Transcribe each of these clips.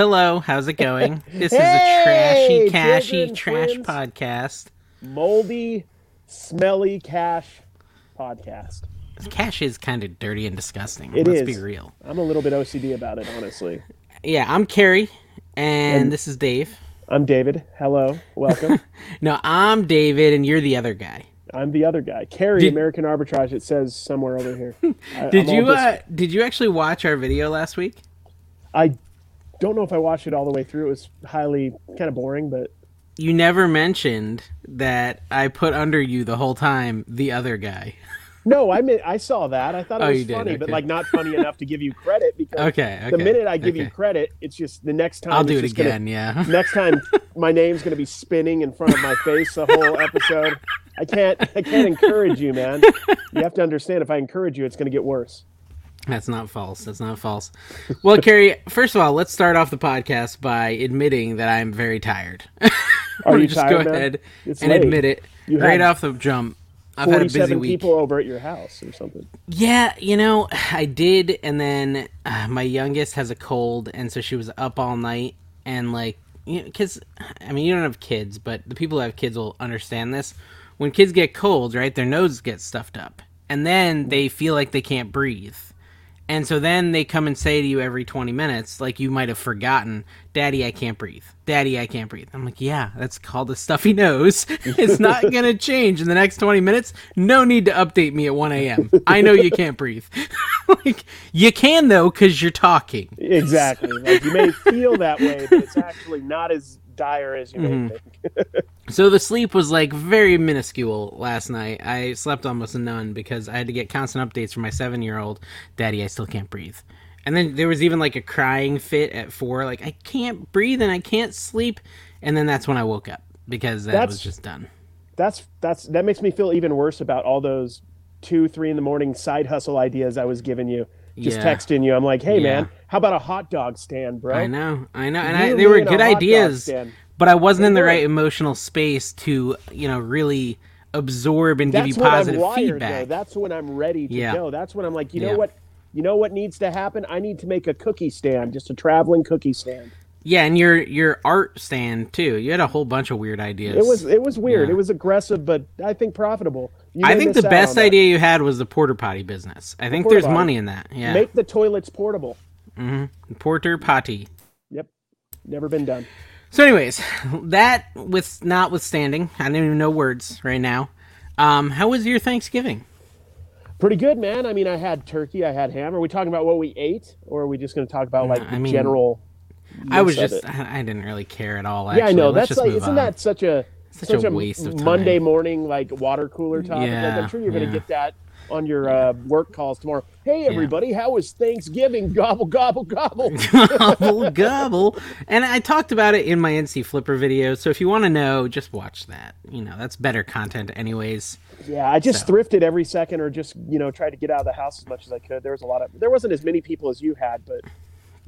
Hello, how's it going? This Hey, is a trashy, cashy, trash podcast. moldy, smelly cash podcast. Cash is kind of dirty and disgusting. It Let's is. be real. I'm a little bit OCD about it, honestly. Yeah, I'm Carrie, and, And- this is Dave. I'm David. Hello, welcome. No, I'm David, and you're the other guy. I'm the other guy, Carrie, Did- American Arbitrage. It says somewhere over here. I, Did I'm you uh, did you actually watch our video last week? I don't know if I watched it all the way through. It was highly kind of boring, but You never mentioned that I put under you the whole time the other guy. no, I mean I saw that. I thought it Oh, was funny, but like not funny enough to give you credit because Okay, the minute I give you credit, it's just the next time I'll do it just gonna- again. Yeah. next time my name's going to be spinning in front of my face the whole episode i can't i can't encourage you man you have to understand if i encourage you it's going to get worse That's not false. That's not false. Well, Carrie, first of all, let's start off the podcast by admitting that I'm very tired. Are you just tired, go ahead and late. admit it You right off the jump. I've had a busy week. people over at your house or something Yeah, you know, I did, and then uh, my youngest has a cold, and so she was up all night, and like, because I mean, you don't have kids, but the people who have kids will understand this. When kids get colds, right, their nose gets stuffed up, and then they feel like they can't breathe. And so then they come and say to you every 20 minutes, like you might have forgotten, Daddy, I can't breathe. Daddy, I can't breathe. I'm like, yeah, that's called a stuffy nose. it's not going to change in the next 20 minutes. No need to update me at 1 a.m. I know you can't breathe. like, you can, though, because you're talking. exactly like you may feel that way but it's actually not as dire as you may Mm-hmm. think So the sleep was like very minuscule last night. I slept almost none because I had to get constant updates from my seven year old. Daddy, I still can't breathe. And then there was even like a crying fit at four, like I can't breathe and I can't sleep. And then that's when I woke up because that was just done. that's that's that makes me feel even worse about all those two three in the morning side hustle ideas i was giving you just Yeah. texting you i'm like hey Yeah. man how about a hot dog stand bro I know, I know, and I, they were good ideas, but I wasn't in the were. right emotional space to, you know, really absorb and give you positive wired, feedback. Though. That's when I'm ready to Yeah. go. That's when I'm like, you Yeah. know what? You know what needs to happen? I need to make a cookie stand, just a traveling cookie stand. yeah, and your your art stand too. You had a whole bunch of weird ideas. It was it was weird. Yeah. It was aggressive, but I think profitable. You I think the best on that. idea you had was the porter potty business. I think there's potty. money in that. Yeah, Make the toilets portable. Porter potty. Yep. Never been done. So, anyways, that with notwithstanding, I don't even know words right now. Um, how was your Thanksgiving? Pretty good, man. I mean, I had turkey, I had ham. Are we talking about what we ate, or are we just going to talk about like I the mean, general? I was just? I didn't really care at all. Actually. Yeah, I know. Let's That's like, isn't on. that such a Such a waste of time. Monday morning like water cooler topic? like, Yeah, I'm sure you're going to get that on your uh, work calls tomorrow. Hey, everybody, how was Thanksgiving? Gobble, gobble, gobble. gobble gobble. And I talked about it in my NC Flipper video. So if you want to know, just watch that. You know, that's better content, anyways. yeah, I just So. thrifted every second, or just you know tried to get out of the house as much as I could. There was a lot of there wasn't as many people as you had, but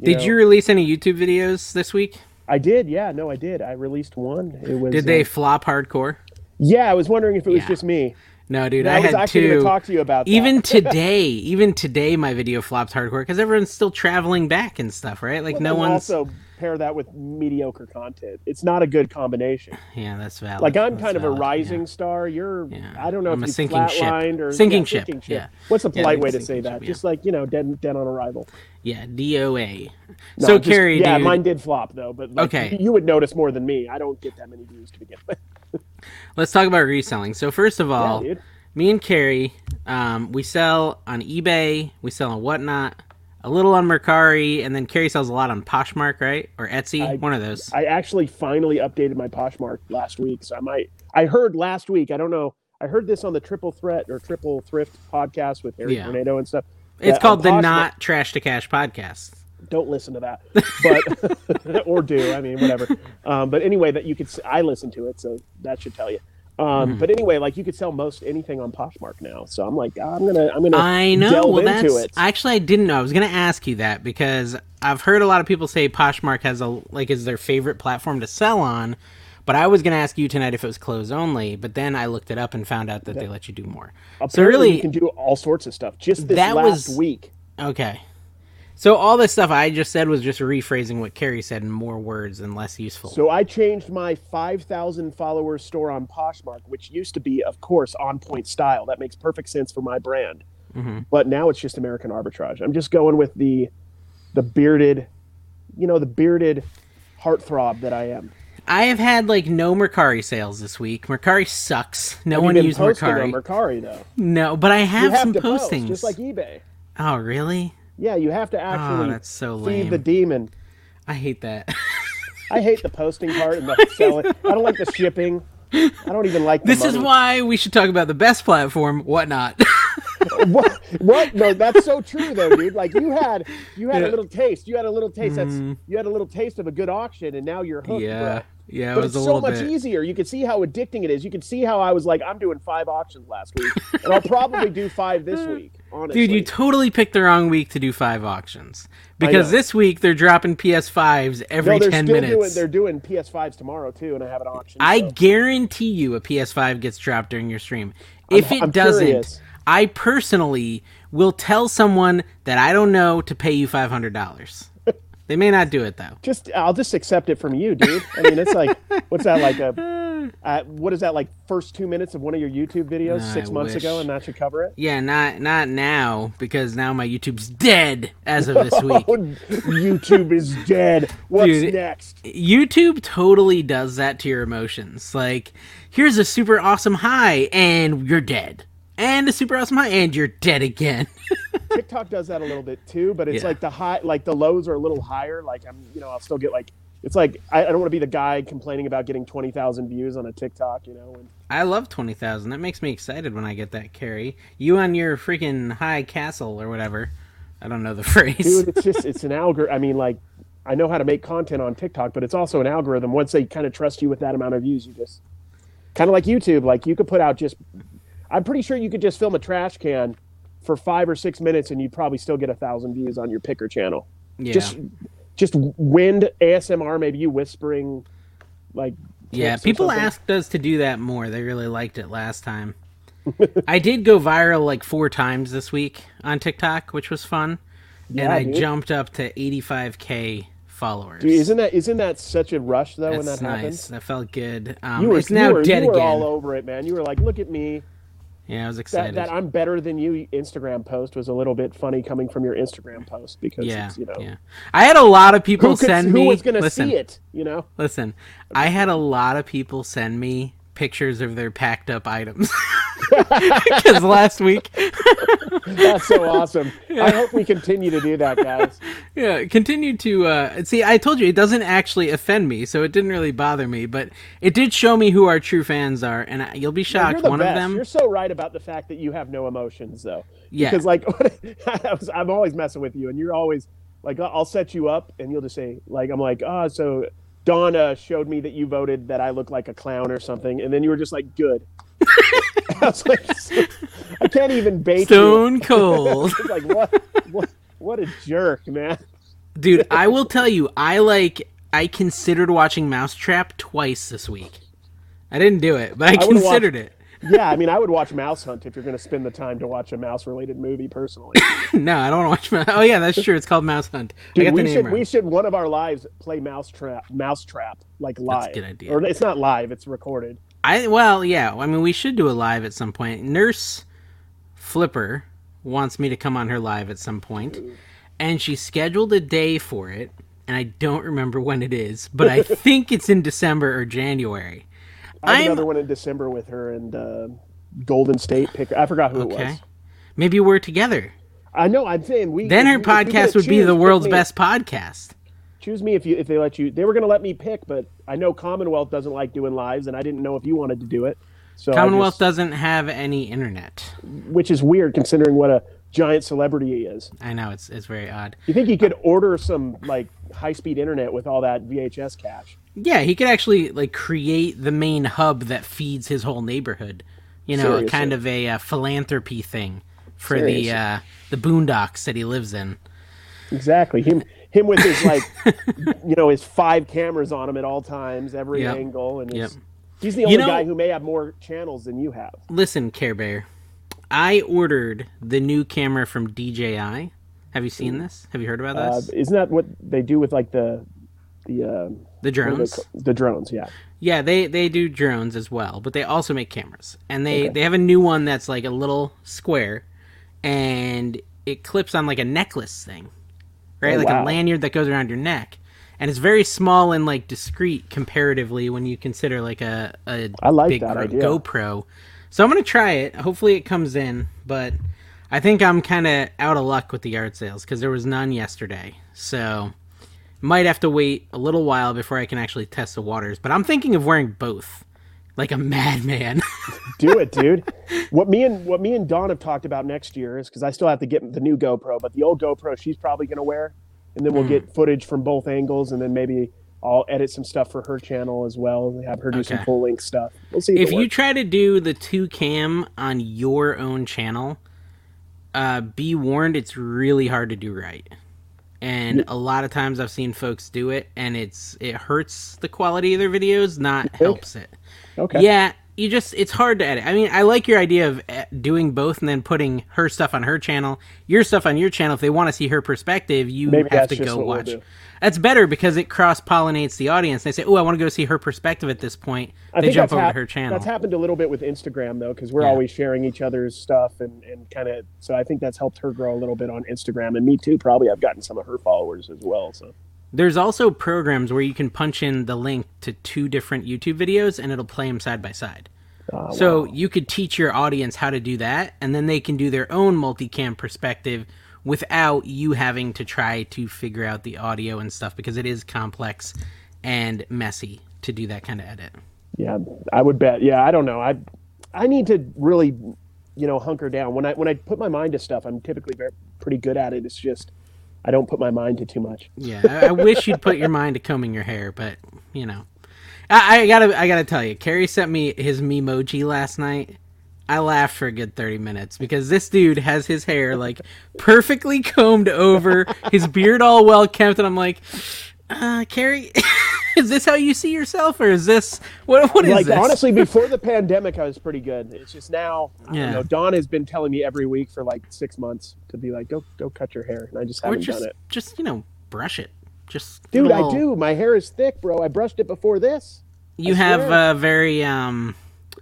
Did know, you release any YouTube videos this week? I did. Yeah, no, I did. I released one. It was. Did they uh, flop hardcore? yeah, I was wondering if it was Yeah. just me. No, dude, I, I, was had actually two. to talk to you about that. even today, even today, my video flopped hardcore because everyone's still traveling back and stuff, right? Like Well, no one's. also pair that with mediocre content. It's not a good combination. Yeah, that's valid. Like I'm That's kind of a rising yeah. star. You're Yeah. I don't know I'm a if you sinking ship. flatlined or Sinking yeah, ship, Sinking yeah. What's a polite way to say that? ship. Just like you know, dead dead on arrival. Yeah, DOA. No, so just- Carrie, yeah, dude, mine did flop though, but like, Okay. you would notice more than me. I don't get that many views to begin with. Let's talk about reselling. So first of all, yeah, me and Carrie, um, we sell on eBay, we sell on whatnot, a little on Mercari, and then Carrie sells a lot on Poshmark, right? Or Etsy, I- one of those. I actually finally updated my Poshmark last week, so I might. I heard last week. I don't know. I heard this on the Triple Threat or Triple Thrift podcast with Harry Yeah. Tornado and stuff. it's called the Not Trash to Cash podcast. Don't listen to that but or do i mean whatever um, but anyway that you could I listen to it so that should tell you um, Mm-hmm. but anyway like you could sell most anything on poshmark now so i'm like i'm gonna i'm gonna I know. delve Well, into that's it actually I didn't know. I was going to ask you that because I've heard a lot of people say Poshmark has a like is their favorite platform to sell on, But I was going to ask you tonight if it was clothes only, but then I looked it up and found out that they let you do more. Apparently, so really, you can do all sorts of stuff. Just this That last was- week, okay. So all this stuff I just said was just rephrasing what Carrie said in more words and less useful. So I changed my 5,000 follower store on Poshmark, which used to be, of course, on point style. That makes perfect sense for my brand. hmm But now it's just American arbitrage. I'm just going with the the bearded, you know, the bearded heartthrob that I am. I have had like no Mercari sales this week. Mercari sucks. No Have one you been used posting Mercari. on Mercari though. no, but I have, have some to post, postings. just like eBay. oh, really? Yeah, you have to Oh, actually that's so feed lame. the demon. I hate that. I hate the posting part and the selling. I don't like the shipping. I don't even like the this is why we should talk about the best platform, whatnot. what? What? No, that's so true though, dude. Like you had, you had Yeah. a little taste. You had a little taste. That's Mhm. you had a little taste of a good auction, and now you're hooked. yeah, bro. yeah, it But it's so much bit. easier. You can see how addicting it is. You can see how I was like, I'm doing five auctions last week, and I'll probably do five this week. Honestly, Dude, you totally picked the wrong week to do five auctions because this week they're dropping PS5s every no, they're ten still minutes. doing. They're doing PS5s tomorrow too, and I have an auction. I so. guarantee you a PS5 gets dropped during your stream. If it I'm doesn't, curious. I personally will tell someone that I don't know to pay you five hundred dollars. They may not do it though. just I'll just accept it from you, dude. I mean, it's like what's that like a uh, what is that like first two minutes of one of your YouTube videos I six months ago, and that should cover it. Yeah, not not now because now my YouTube's dead as of this week. Oh, YouTube is dead. What's Dude, next? YouTube totally does that to your emotions. Like, here's a super awesome high, and you're dead. And a super awesome high, and you're dead again. TikTok does that a little bit too, but it's Yeah. like the high, like the lows are a little higher. Like I'm, you know, I'll still get like it's like I, I don't want to be the guy complaining about getting twenty thousand views on a TikTok, you know. And I love 20,000. That makes me excited when I get that Carrie. You on your freaking high castle or whatever. I don't know the phrase. dude, it's just it's an algorithm. I mean, like I know how to make content on TikTok, but it's also an algorithm. Once they kind of trust you with that amount of views, you just kind of like YouTube. Like you could put out just, I'm pretty sure you could just film a trash can for five or six minutes, and you'd probably still get a thousand views on your picker channel. yeah. Just just wind ASMR, maybe you whispering, like Yeah, people asked us to do that more. They really liked it last time. I did go viral like four times this week on TikTok, which was fun. and I dude. jumped up to 85k followers. Dude, isn't that isn't that such a rush though when that nice. happens? That felt good. Um, You were, it's now you were, dead you were again. all over it, man. You were like, "Look at me." Yeah, I was excited. that I'm better than you Instagram post was a little bit funny coming from your Instagram post because yeah, it's, you know yeah. I had a lot of people who, could, send who me. was going to see it? You know, listen. I had a lot of people send me pictures of their packed up items. Because last week, that's so awesome. I hope we continue to do that, guys. yeah, continue to uh, see. I told you it doesn't actually offend me, so it didn't really bother me. But it did show me who our true fans are, and I, you'll be shocked. the One best. of them, You're so right about the fact that you have no emotions, though. yeah, Because like, I'm always messing with you, and you're always like, I'll set you up, and you'll just say, like, I'm like, oh, so Uh, showed me that you voted that I look like a clown or something, and then you were just like, good. I was like, I can't even bait you. stone cold. It's like what, what, what a jerk, man. Dude, I will tell you, I like I considered watching Mousetrap twice this week. I didn't do it, but I, I considered it. Yeah, I mean, I would watch Mouse Hunt if you're going to spend the time to watch a mouse-related movie. Personally, No, I don't want to watch. Mouse. Oh yeah, that's true. It's called Mouse Hunt. Dude, we should we should one of our lives play Mousetrap, Mousetrap like live. a good idea. Or it's not live; it's recorded. I well, yeah. I mean, we should do a live at some point. Nurse Flipper wants me to come on her live at some point, and she scheduled a day for it, and I don't remember when it is, but I think it's in December or January. I have I'm- another one in December with her and uh, Golden State picker. I forgot who it Okay, was. maybe we're together. I know. I'm saying we. Then her you- if you're gonna podcast would be the world's best podcast. Choose me if you if they let you. They were going to let me pick, but I know Commonwealth doesn't like doing lives, and I didn't know if you wanted to do it. So Commonwealth just- doesn't have any internet. which is weird considering what a giant celebrity he is. I know it's it's very odd. You think he could order some like high speed internet with all that VHS cache? Yeah, he could actually like create the main hub that feeds his whole neighborhood. You know, Seriously. kind of a uh, philanthropy thing for Seriously. the uh, the boondocks that he lives in. Exactly. Him him with his like you know his five cameras on him at all times, every Yep. angle, and Yep. he's the only know- guy who may have more channels than you have. Listen, Care Bear, I ordered the new camera from DJI, Have you seen this? Have you heard about Uh, this? isn't that what they do with like the the uh, the what are they drones. ca- the drones? Yeah. Yeah, they they do drones as well, but they also make cameras. And they Okay. they have a new one that's like a little square and it clips on like a necklace thing. Right? Oh, like wow. a lanyard that goes around your neck. And it's very small and like discreet comparatively when you consider like a, a I like big that idea. GoPro. So I'm gonna try it. Hopefully it comes in, but I think I'm kind of out of luck with the yard sales because there was none yesterday. So might have to wait a little while before I can actually test the waters. But I'm thinking of wearing both, like a madman. Do it, dude. what me and what me and Dawn have talked about next year is because I still have to get the new GoPro, but the old GoPro she's probably gonna wear, and then we'll Hmm. get footage from both angles, and then maybe I'll edit some stuff for her channel as well, and have her do some full length stuff. We'll see. If, if you try to do the two cam on your own channel, uh, be warned it's really hard to do right. And a lot of times I've seen folks do it, and it's it hurts the quality of their videos, not helps it. okay, Yeah, you just it's hard to edit. I mean, I like your idea of eh, doing both and then putting her stuff on her channel, your stuff on your channel. If they want to see her perspective, you Maybe have to go what we'll watch. That's better because it cross pollinates the audience. They say, "Oh, I want to go see her perspective at this point." I They jump over hap- to her channel. That's happened a little bit with Instagram though, because we're Yeah. always sharing each other's stuff and, and kind of. So I think that's helped her grow a little bit on Instagram, and me too. Probably I've gotten some of her followers as well. So There's also programs where you can punch in the link to two different YouTube videos and it'll play them side by side. uh, So you could teach your audience how to do that, and then they can do their own multicam perspective without you having to try to figure out the audio and stuff because it is complex and messy to do that kind of edit. yeah, I would bet. Yeah, I don't know. I I need to really, you know, hunker down. When I when I put my mind to stuff, I'm typically very pretty good at it. It's just I don't put my mind to too much. Yeah, I, I wish you'd put your mind to combing your hair, but you know, I, I gotta, I gotta tell you, Carrie sent me his memoji last night. I laughed for a good thirty minutes because this dude has his hair like perfectly combed over, his beard all well kept, and I'm like, uh, Carrie, is this how you see yourself, or is this what? What is like this? honestly, before the pandemic, I was pretty good. It's just now, Yeah. don't know. Dawn has been telling me every week for like six months to be like, go go cut your hair, and I just or haven't just, done it. just you know, brush it. Just Dude, little- I do. My hair is thick, bro. I brushed it before this. You I have swear. uh, very um.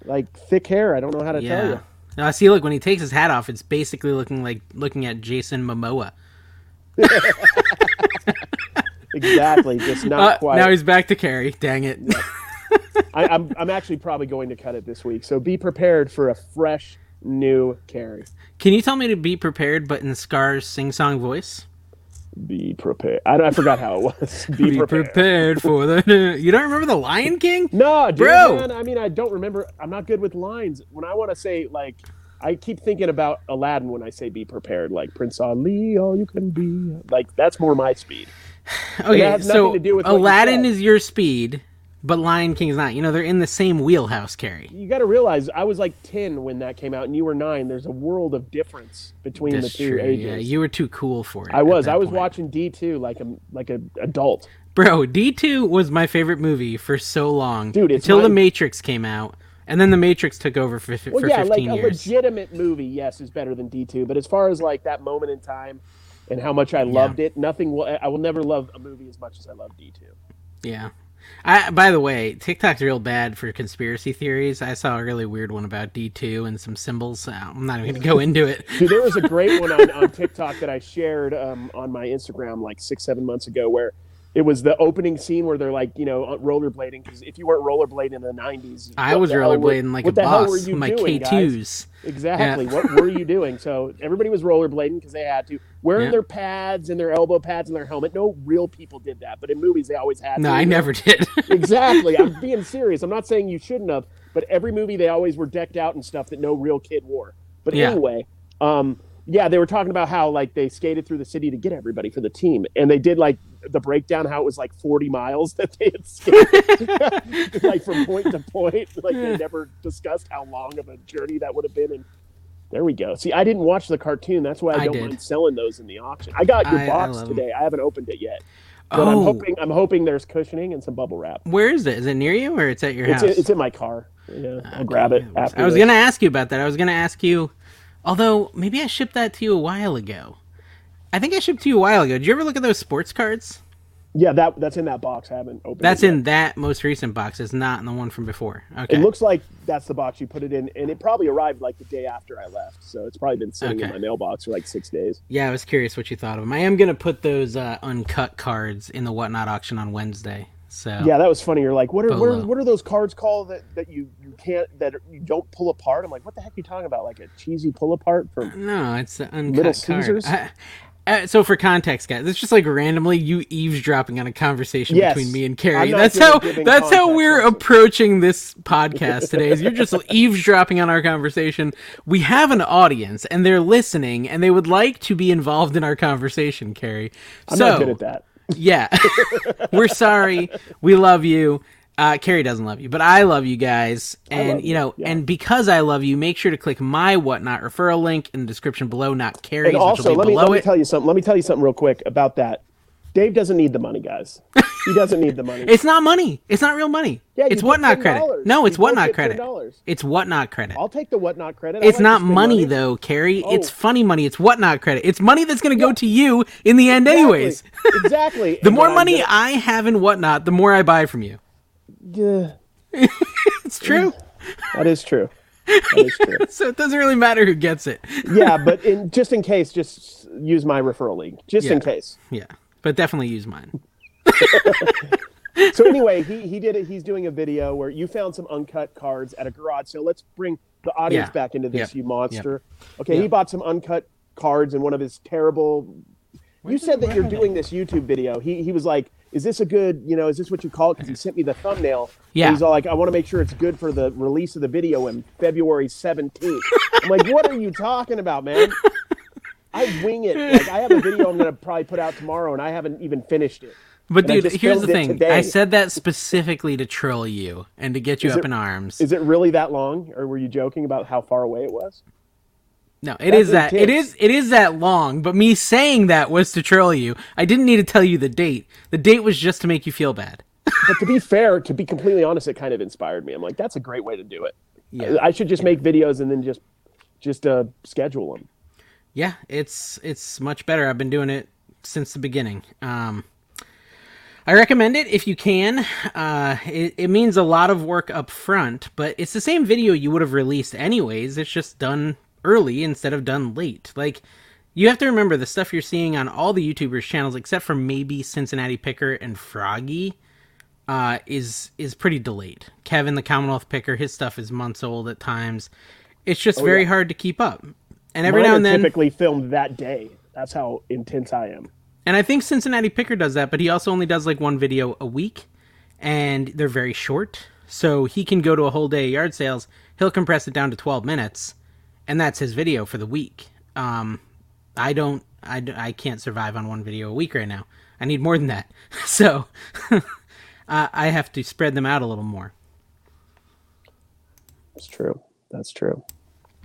Like thick hair. I don't know how to tell Yeah. you. Now, I see. Look, when he takes his hat off, it's basically looking like looking at Jason Momoa. Exactly. Just not Uh, quite. now he's back to Carrie. Dang it! I, I'm I'm actually probably going to cut it this week. So be prepared for a fresh new Carrie. Can you tell me to be prepared, but in Scar's sing-song voice? Be prepared. I, I forgot how it was. Be, prepared. for the. You don't remember the Lion King? No, dude, Bro. man. I mean, I don't remember. I'm not good with lines. When I want to say like, I keep thinking about Aladdin when I say "be prepared." Like Prince Ali, all you can be. Like that's more my speed. Okay, so to do with what you Aladdin is your speed, but Lion King is not. You know, they're in the same wheelhouse, Carrie. You got to realize I was like ten when that came out, and you were nine. There's a world of difference between That's the two true. ages. Yeah, you were too cool for it. I was. I was point. watching D two like a like a adult. Bro, D two was my favorite movie for so long, Dude, until my- the Matrix came out, and then the Matrix took over for, fi- Well, for yeah, like fifteen a years. legitimate movie, yes, is better than D two. But as far as like that moment in time and how much I loved it, nothing will. I will never love a movie as much as I love D two. Yeah. I, by the way, TikTok's real bad for conspiracy theories. I saw a really weird one about D2 and some symbols. Uh, I'm not even going to go into it. Dude, there was a great one on, on TikTok that I shared um, on my Instagram like six, seven months ago where it was the opening scene where they're like, you know, uh, rollerblading. Because if you weren't rollerblading in the 90s, I was hell were- rollerblading like a what the hell were boss. you My doing, guys? K2s. Exactly. What were you doing? So everybody was rollerblading because they had to, wearing Yeah. their pads and their elbow pads and their helmet. No real people did that, but in movies they always had. No, to. I never did. exactly. I'm being serious. I'm not saying you shouldn't have, but every movie they always were decked out and stuff that no real kid wore. But Yeah. anyway, um, yeah, they were talking about how like they skated through the city to get everybody for the team, and they did like the breakdown how it was like 40 miles that they had skated, like from point to point. Like they never discussed how long of a journey that would have been. And there we go. See, I didn't watch the cartoon. That's why I I don't did. mind selling those in the auction. I got your I- I box 'em. today. I haven't opened it yet. But I'm oh, hoping I'm hoping there's cushioning and some bubble wrap. where is it? Is it near you or it's at your It's house? in, it's in my car. Yeah, I'll grab it after. I was this. going to ask you about that. I was going to ask you, although maybe I shipped that to you a while ago. I think I shipped to you a while ago. Did you ever look at those sports cards? Yeah, that that's in that box. I haven't opened. That's in that most recent box. It's not in the one from before. Okay. It looks like that's the box you put it in, and it probably arrived like the day after I left. So it's probably been sitting in my mailbox for like six days. yeah, I was curious what you thought of them. I am gonna put those uh, uncut cards in the whatnot auction on Wednesday. So Yeah, that was funny. You're like, what are what are, what are those cards called that, that you, you can't that you don't pull apart? I'm like, what the heck are you talking about? Like a cheesy pull apart from? No, it's the uncut Little. Caesars? I- uh, so for context, guys, it's just like randomly you eavesdropping on a conversation Yes. between me and Carrie. That's how that's how we're that's- approaching this podcast today. Is you're just eavesdropping on our conversation. We have an audience and they're listening and they would like to be involved in our conversation, Carrie. I'm so not good at that. Yeah, we're sorry. We love you. Uh, Carrie doesn't love you, but I love you guys, and you you, know, yeah. and because I love you, make sure to click my whatnot referral link in the description below, not Carrie's, And which also, will be let me below let me tell you something. Let me tell you something real quick about that. Dave doesn't need the money, guys. He doesn't need the money. It's not money. It's not real money. Yeah, it's whatnot credit. No, it's whatnot credit. $10. It's whatnot credit. I'll take the whatnot credit. I It's like not spend money, though, Carrie. Oh. It's Oh. funny money. It's whatnot credit. It's money that's going to go to you in the end, Exactly. anyways. exactly. the And more money gonna- I have in whatnot, the more I buy from you. Yeah, It's true. that is true. That is true. so it doesn't really matter who gets it. yeah, but in, just in case, just use my referral link, just in case. Yeah, but definitely use mine. So anyway, he he did it. He's doing a video where you found some uncut cards at a garage sale. Let's bring the audience Yeah. back into this, Yep. you monster. Okay, Yep. he bought some uncut cards in one of his terrible. You said that you're doing this YouTube video. He he was like, "Is this a good? You know, is this what you call it?" Because he sent me the thumbnail. And Yeah. he's all like, "I want to make sure it's good for the release of the video in February 17th." I'm like, "What are you talking about, man?" I wing it. Like I have a video I'm gonna probably put out tomorrow, and I haven't even finished it. But And dude, here's the thing. I said that specifically to troll you and to get you Is up it- in arms. Is it really that long, or were you joking about how far away it was? no, it that's is that. It is. It is that long. But me saying that was to troll you. I didn't need to tell you the date. The date was just to make you feel bad. But to be fair, to be completely honest, it kind of inspired me. I'm like, that's a great way to do it. Yeah. I should just make videos and then just just uh, schedule them. Yeah, it's it's much better. I've been doing it since the beginning. Um, I recommend it if you can. Uh, it, it means a lot of work up front, but it's the same video you would have released anyways. It's just done early instead of done late. Like you have to remember the stuff you're seeing on all the YouTubers' channels, except for maybe Cincinnati Picker and Froggy, uh, is is pretty delayed. Kevin, the Commonwealth Picker, his stuff is months old at times. It's just very yeah. hard to keep up. And every Mine now and then, typically filmed that day. That's how intense I am. and I think Cincinnati Picker does that, but he also only does like one video a week, and they're very short. So he can go to a whole day of yard sales. He'll compress it down to 12 minutes, and that's his video for the week. Um, I don't, I, I can't survive on one video a week right now. I need more than that. So uh, I have to spread them out a little more. That's true. That's true.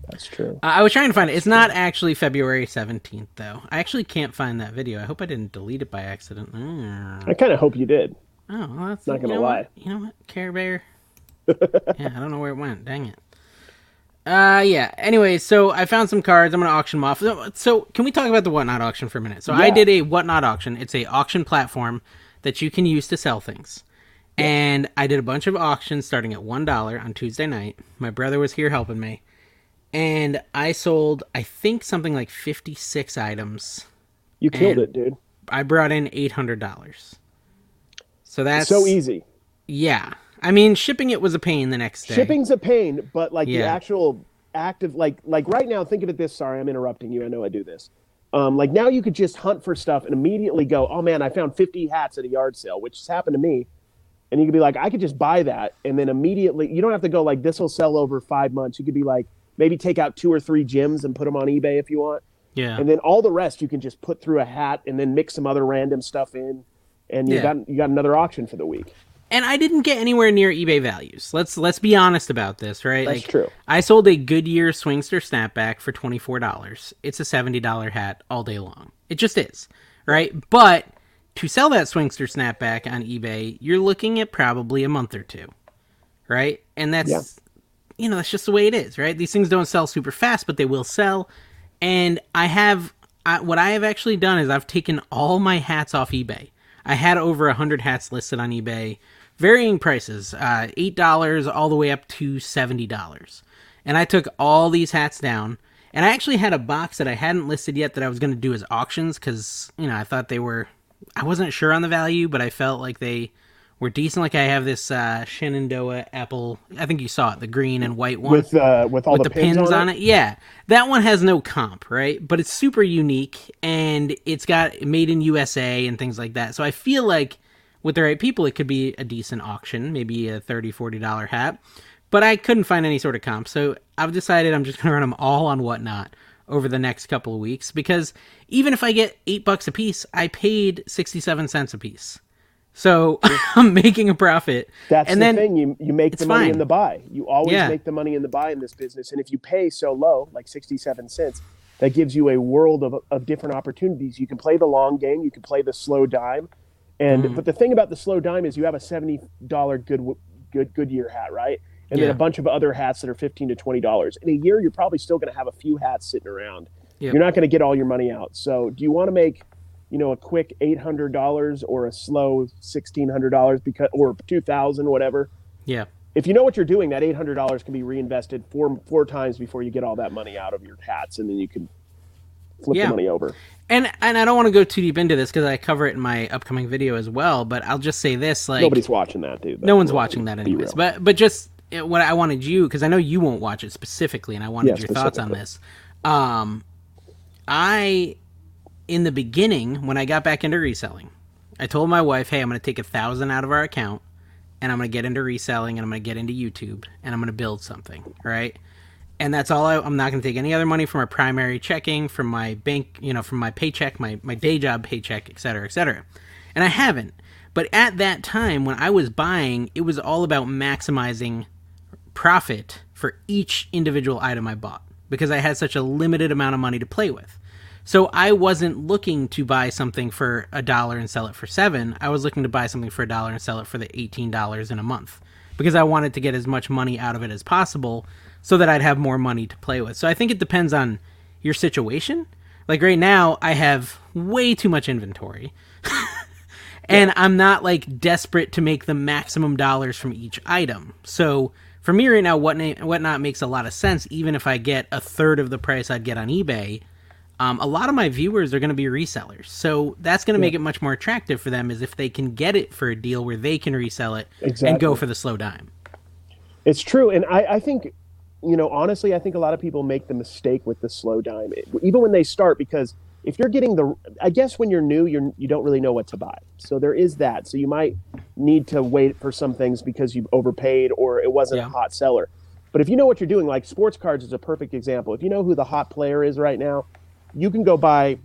That's true. Uh, I was trying to find it. It's not actually February 17th, though. I actually can't find that video. I hope I didn't delete it by accident. Mm. I kind of hope you did. Oh, well, that's Not gonna lie. What? You know what, Care Bear? yeah, I don't know where it went. Dang it. Uh, yeah. Anyway, so I found some cards. I'm gonna auction them off. So, so can we talk about the Whatnot auction for a minute? So I did a Whatnot auction. It's a auction platform that you can use to sell things. And I did a bunch of auctions starting at one dollar on Tuesday night. My brother was here helping me, and I sold I think something like 56 items. You killed it, dude. I brought in eight hundred dollars. So that's So easy. yeah. I mean, shipping it was a pain the next day. Shipping's a pain, but like the actual act of like like right now, think of it this. Sorry, I'm interrupting you. I know I do this. Um, like now, you could just hunt for stuff and immediately go, "Oh man, I found 50 hats at a yard sale," which has happened to me. And you could be like, "I could just buy that," and then immediately, you don't have to go like, "This will sell over five months." You could be like, maybe take out two or three gems and put them on eBay if you want, Yeah. and then all the rest you can just put through a hat and then mix some other random stuff in, and you Yeah. got you got another auction for the week. and I didn't get anywhere near eBay values. Let's let's be honest about this, right? That's true. I sold a Goodyear Swingster snapback for twenty four dollars. It's a seventy dollar hat all day long. It just is, right? But to sell that Swingster snapback on eBay, you're looking at probably a month or two, right? And that's Yeah. You know that's just the way it is, right? These things don't sell super fast, but they will sell. And I have I, what I have actually done is I've taken all my hats off eBay. I had over a hundred hats listed on eBay, varying prices, uh, eight dollars all the way up to seventy dollars, and I took all these hats down. And I actually had a box that I hadn't listed yet that I was going to do as auctions because you know I thought they were, I wasn't sure on the value, but I felt like they were decent. Like I have this uh, Shenandoah apple. I think you saw it, the green and white one with uh, with all with the, the pins, on, on it. it. Yeah, that one has no comp, right? But it's super unique and it's got made in USA and things like that. So I feel like with the right people, it could be a decent auction, maybe a 30 40 dollar hat. But I couldn't find any sort of comp, so I've decided I'm just gonna run them all on whatnot over the next couple of weeks because even if I get eight bucks a piece, I paid 67 cents a piece. So I'm making a profit. That's and the then, thing. You you make the money fine. in the buy. You always Yeah. make the money in the buy in this business. And if you pay so low, like sixty seven cents, that gives you a world of, of different opportunities. You can play the long game. You can play the slow dime. And Mm. but the thing about the slow dime is you have a seventy dollar good good Goodyear hat, right? And then a bunch of other hats that are fifteen to twenty dollars. In a year, you're probably still going to have a few hats sitting around. Yep. You're not going to get all your money out. So do you want to make you know a quick eight hundred dollars or a slow sixteen hundred dollars because or two thousand whatever? yeah. if you know what you're doing, that eight hundred dollars can be reinvested four four times before you get all that money out of your hats, and then you can flip Yeah. the money over. And and I don't want to go too deep into this because I cover it in my upcoming video as well. But I'll just say this: like Nobody's watching that, dude. no one's watching that anyways. But but just uh, what I wanted you because I know you won't watch it specifically, and I wanted Yeah, your thoughts on this. Um, I in the beginning when I got back into reselling, I told my wife, "Hey, I'm going to take a thousand out of our account, and I'm going to get into reselling, and I'm going to get into YouTube, and I'm going to build something, right?" And that's all. I, I'm not going to take any other money from my primary checking, from my bank, you know, from my paycheck, my my day job paycheck, et cetera, et cetera. And I haven't. But at that time, when I was buying, it was all about maximizing profit for each individual item I bought because I had such a limited amount of money to play with. So I wasn't looking to buy something for a dollar and sell it for seven. I was looking to buy something for a dollar and sell it for the eighteen dollars in a month because I wanted to get as much money out of it as possible so that I'd have more money to play with. So I think it depends on your situation. Like right now, I have way too much inventory. and I'm not like desperate to make the maximum dollars from each item. So for me right now, what whatnot makes a lot of sense. Even if I get a third of the price I'd get on eBay, um, a lot of my viewers are going to be resellers. So that's going to make it much more attractive for them, is if they can get it for a deal where they can resell it and go for the slow dime. It's true, and I, I think, you know, honestly, I think a lot of people make the mistake with the slow dime, even when they start, because if you're getting the, I guess when you're new, you're you don't really know what to buy. So there is that. So you might need to wait for some things because you've overpaid or it wasn't Yeah. a hot seller. But if you know what you're doing, like sports cards is a perfect example. If you know who the hot player is right now, you can go buy,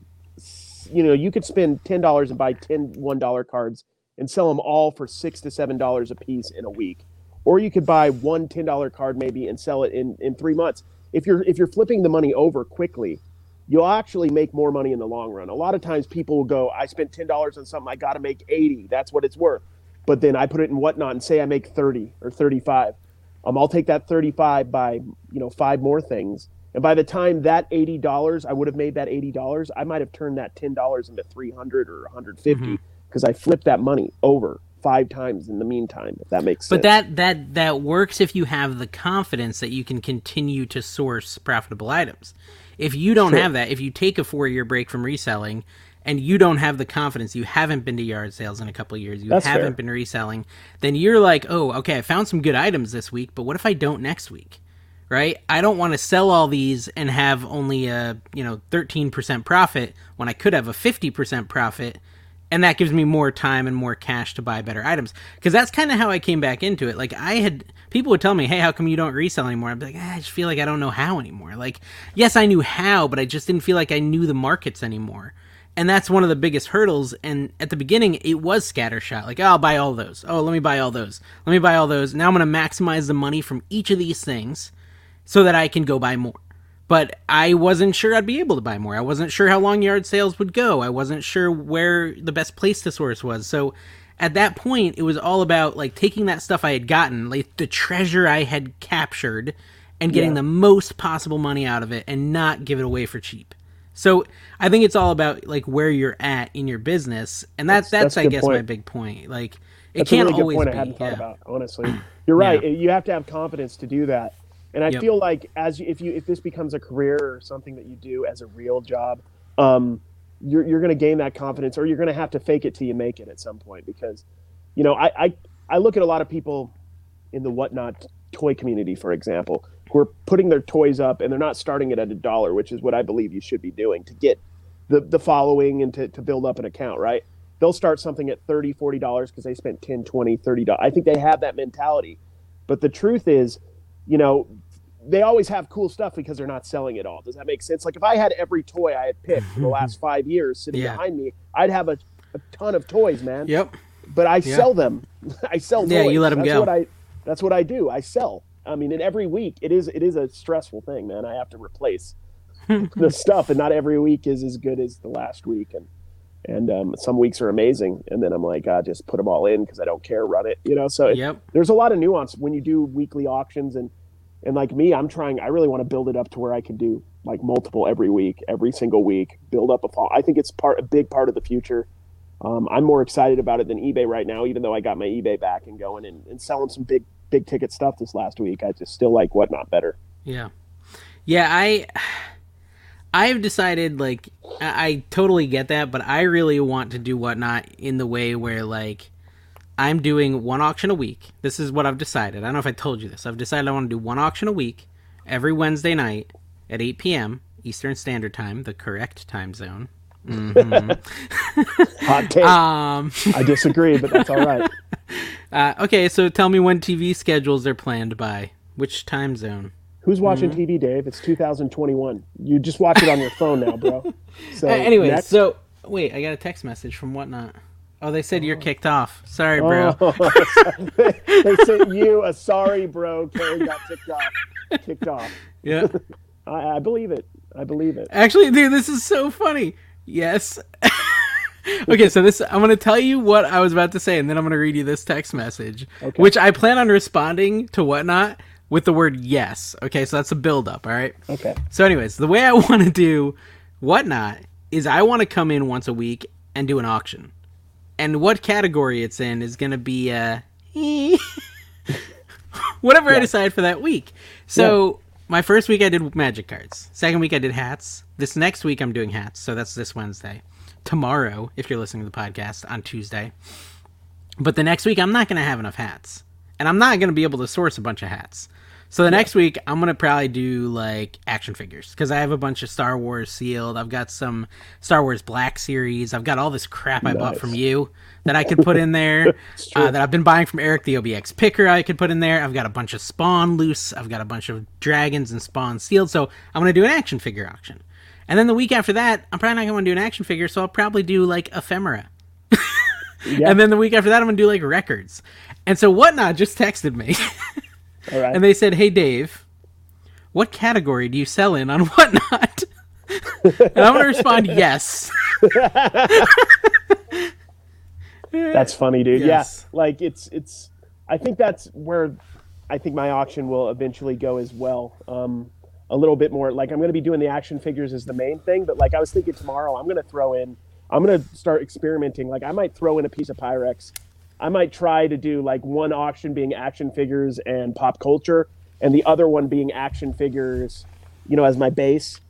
you know, you could spend ten dollars and buy 10 one dollar cards and sell them all for six to seven dollars a piece in a week. Or you could buy one $10 card maybe and sell it in, in three months. If you're if you're flipping the money over quickly you'll actually make more money in the long run. A lot of times people will go i spent $10 on something i got to make 80 that's what it's worth. But then i put it in whatnot and say i make 30 or 35 um, i'll take that 35 by you know five more things and by the time that $80 i would have made that $80 i might have turned that $10 into 300 or 150 mm-hmm. because i flipped that money over five times in the meantime if that makes sense But that that that works if you have the confidence that you can continue to source profitable items. If you don't Sure. have that, if you take a four year break from reselling and you don't have the confidence, you haven't been to yard sales in a couple of years, you That's haven't fair. been reselling, then you're like, oh, okay, I found some good items this week, but what if I don't next week? Right? I don't want to sell all these and have only a you know 13% profit when I could have a 50% profit and that gives me more time and more cash to buy better items. Because that's kind of how i came back into it. Like i had people would tell me hey how come you don't resell anymore? I'd be like ah, i just feel like i don't know how anymore. Like yes i knew how but i just didn't feel like i knew the markets anymore. And that's one of the biggest hurdles and at the beginning it was scattershot. Like oh, i'll buy all those. Oh let me buy all those. Let me buy all those. Now i'm going to maximize the money from each of these things so that i can go buy more but I wasn't sure I'd be able to buy more. I wasn't sure how long yard sales would go. I wasn't sure where the best place to source was. So at that point, it was all about like taking that stuff I had gotten, like the treasure I had captured, and getting Yeah. the most possible money out of it and not give it away for cheap. So I think it's all about like where you're at in your business, and that's that's, That's- that's a I guess my big point. Like it That's a can't really good always point be. I hadn't thought yeah. about. Honestly, you're right. Yeah. You have to have confidence to do that, and I Yep. feel like as you, if you if this becomes a career or something that you do as a real job, um, you're you're going to gain that confidence, or you're going to have to fake it till you make it at some point. Because, you know, I I, I look at a lot of people in the whatnot toy community, for example, who are putting their toys up and they're not starting it at a dollar, which is what I believe you should be doing to get the, the following and to, to build up an account, right? They'll start something at 30 $40 because they spent 10 20 $30. I think they have that mentality. But the truth is, you know, they always have cool stuff because they're not selling it all. Does that make sense? Like if I had every toy I had picked for the last five years sitting Yeah. behind me, I'd have a, a ton of toys, man Yep. but I Yeah. sell them. I sell. Yeah, toys. you let 'em that's go. What I that's what I do. I sell. I mean, and every week it is it is a stressful thing, man. I have to replace the stuff, and not every week is as good as the last week, and and um, some weeks are amazing, and then I'm like, I just put them all in because I don't care, run it, you know. So it- Yep. there's a lot of nuance when you do weekly auctions, and and like me, I'm trying. I really want to build it up to where I can do like multiple every week, every single week, build up a fall. I think it's part a big part of the future. Um, I'm more excited about it than eBay right now, even though I got my eBay back and going and, and selling some big big ticket stuff this last week. I just still like whatnot better. Yeah. Yeah, I I've decided like I, I totally get that, but I really want to do whatnot in the way where like I'm doing one auction a week. This is what I've decided. I don't know if I told you this. I've decided I want to do one auction a week every Wednesday night at 8 p.m. Eastern Standard Time, the correct time zone. Hot take. Um, I disagree, but that's all right. uh, okay, so tell me when TV schedules are planned by which time zone. Who's watching Mm-hmm. TV, Dave? It's 2021. You just watch it on your phone now, bro. So Uh, anyways, next- so wait, I got a text message from whatnot. Oh, they said you're kicked off. Sorry, bro. Oh, they sent you a sorry, bro. Carrie got kicked off. Kicked off. Yeah. I, I believe it. I believe it. Actually, dude, this is so funny. Yes. okay, so this I'm gonna tell you what I was about to say, and then I'm gonna read you this text message, Okay. which I plan on responding to whatnot with the word yes. Okay, so that's a build up. All right. Okay. So, anyways, the way I want to do whatnot is I want to come in once a week and do an auction, and what category it's in is gonna be uh, whatever I decide for that week. So. My first week I did magic cards. Second week I did hats. This next week I'm doing hats, so that's this Wednesday. Tomorrow, if you're listening to the podcast, on Tuesday. But the next week I'm not going to have enough hats. And I'm not going to be able to source a bunch of hats. So the next week I'm going to probably do like action figures cuz I have a bunch of Star Wars sealed. I've got some Star Wars Black series. I've got all this crap I bought from you that I could put in there. uh, that I've been buying from Eric the OBX picker I could put in there. I've got a bunch of Spawn loose. I've got a bunch of dragons and Spawn sealed. So I'm going to do an action figure auction. And then the week after that, I'm probably not going to want to do an action figure, so I'll probably do like ephemera. Yeah. And then the week after that, I'm going to do like records. And so Whatnot just texted me All right. and they said, Hey, Dave, what category do you sell in on Whatnot? and I'm to respond, Yes. That's funny, dude. Yes. Yeah, like it's it's. I think that's where I think my auction will eventually go as well. Um, a little bit more like I'm going to be doing the action figures as the main thing, but like I was thinking tomorrow, I'm going to throw in. I'm going to start experimenting. Like I might throw in a piece of Pyrex. I might try to do like one auction being action figures and pop culture, and the other one being action figures, you know, as my base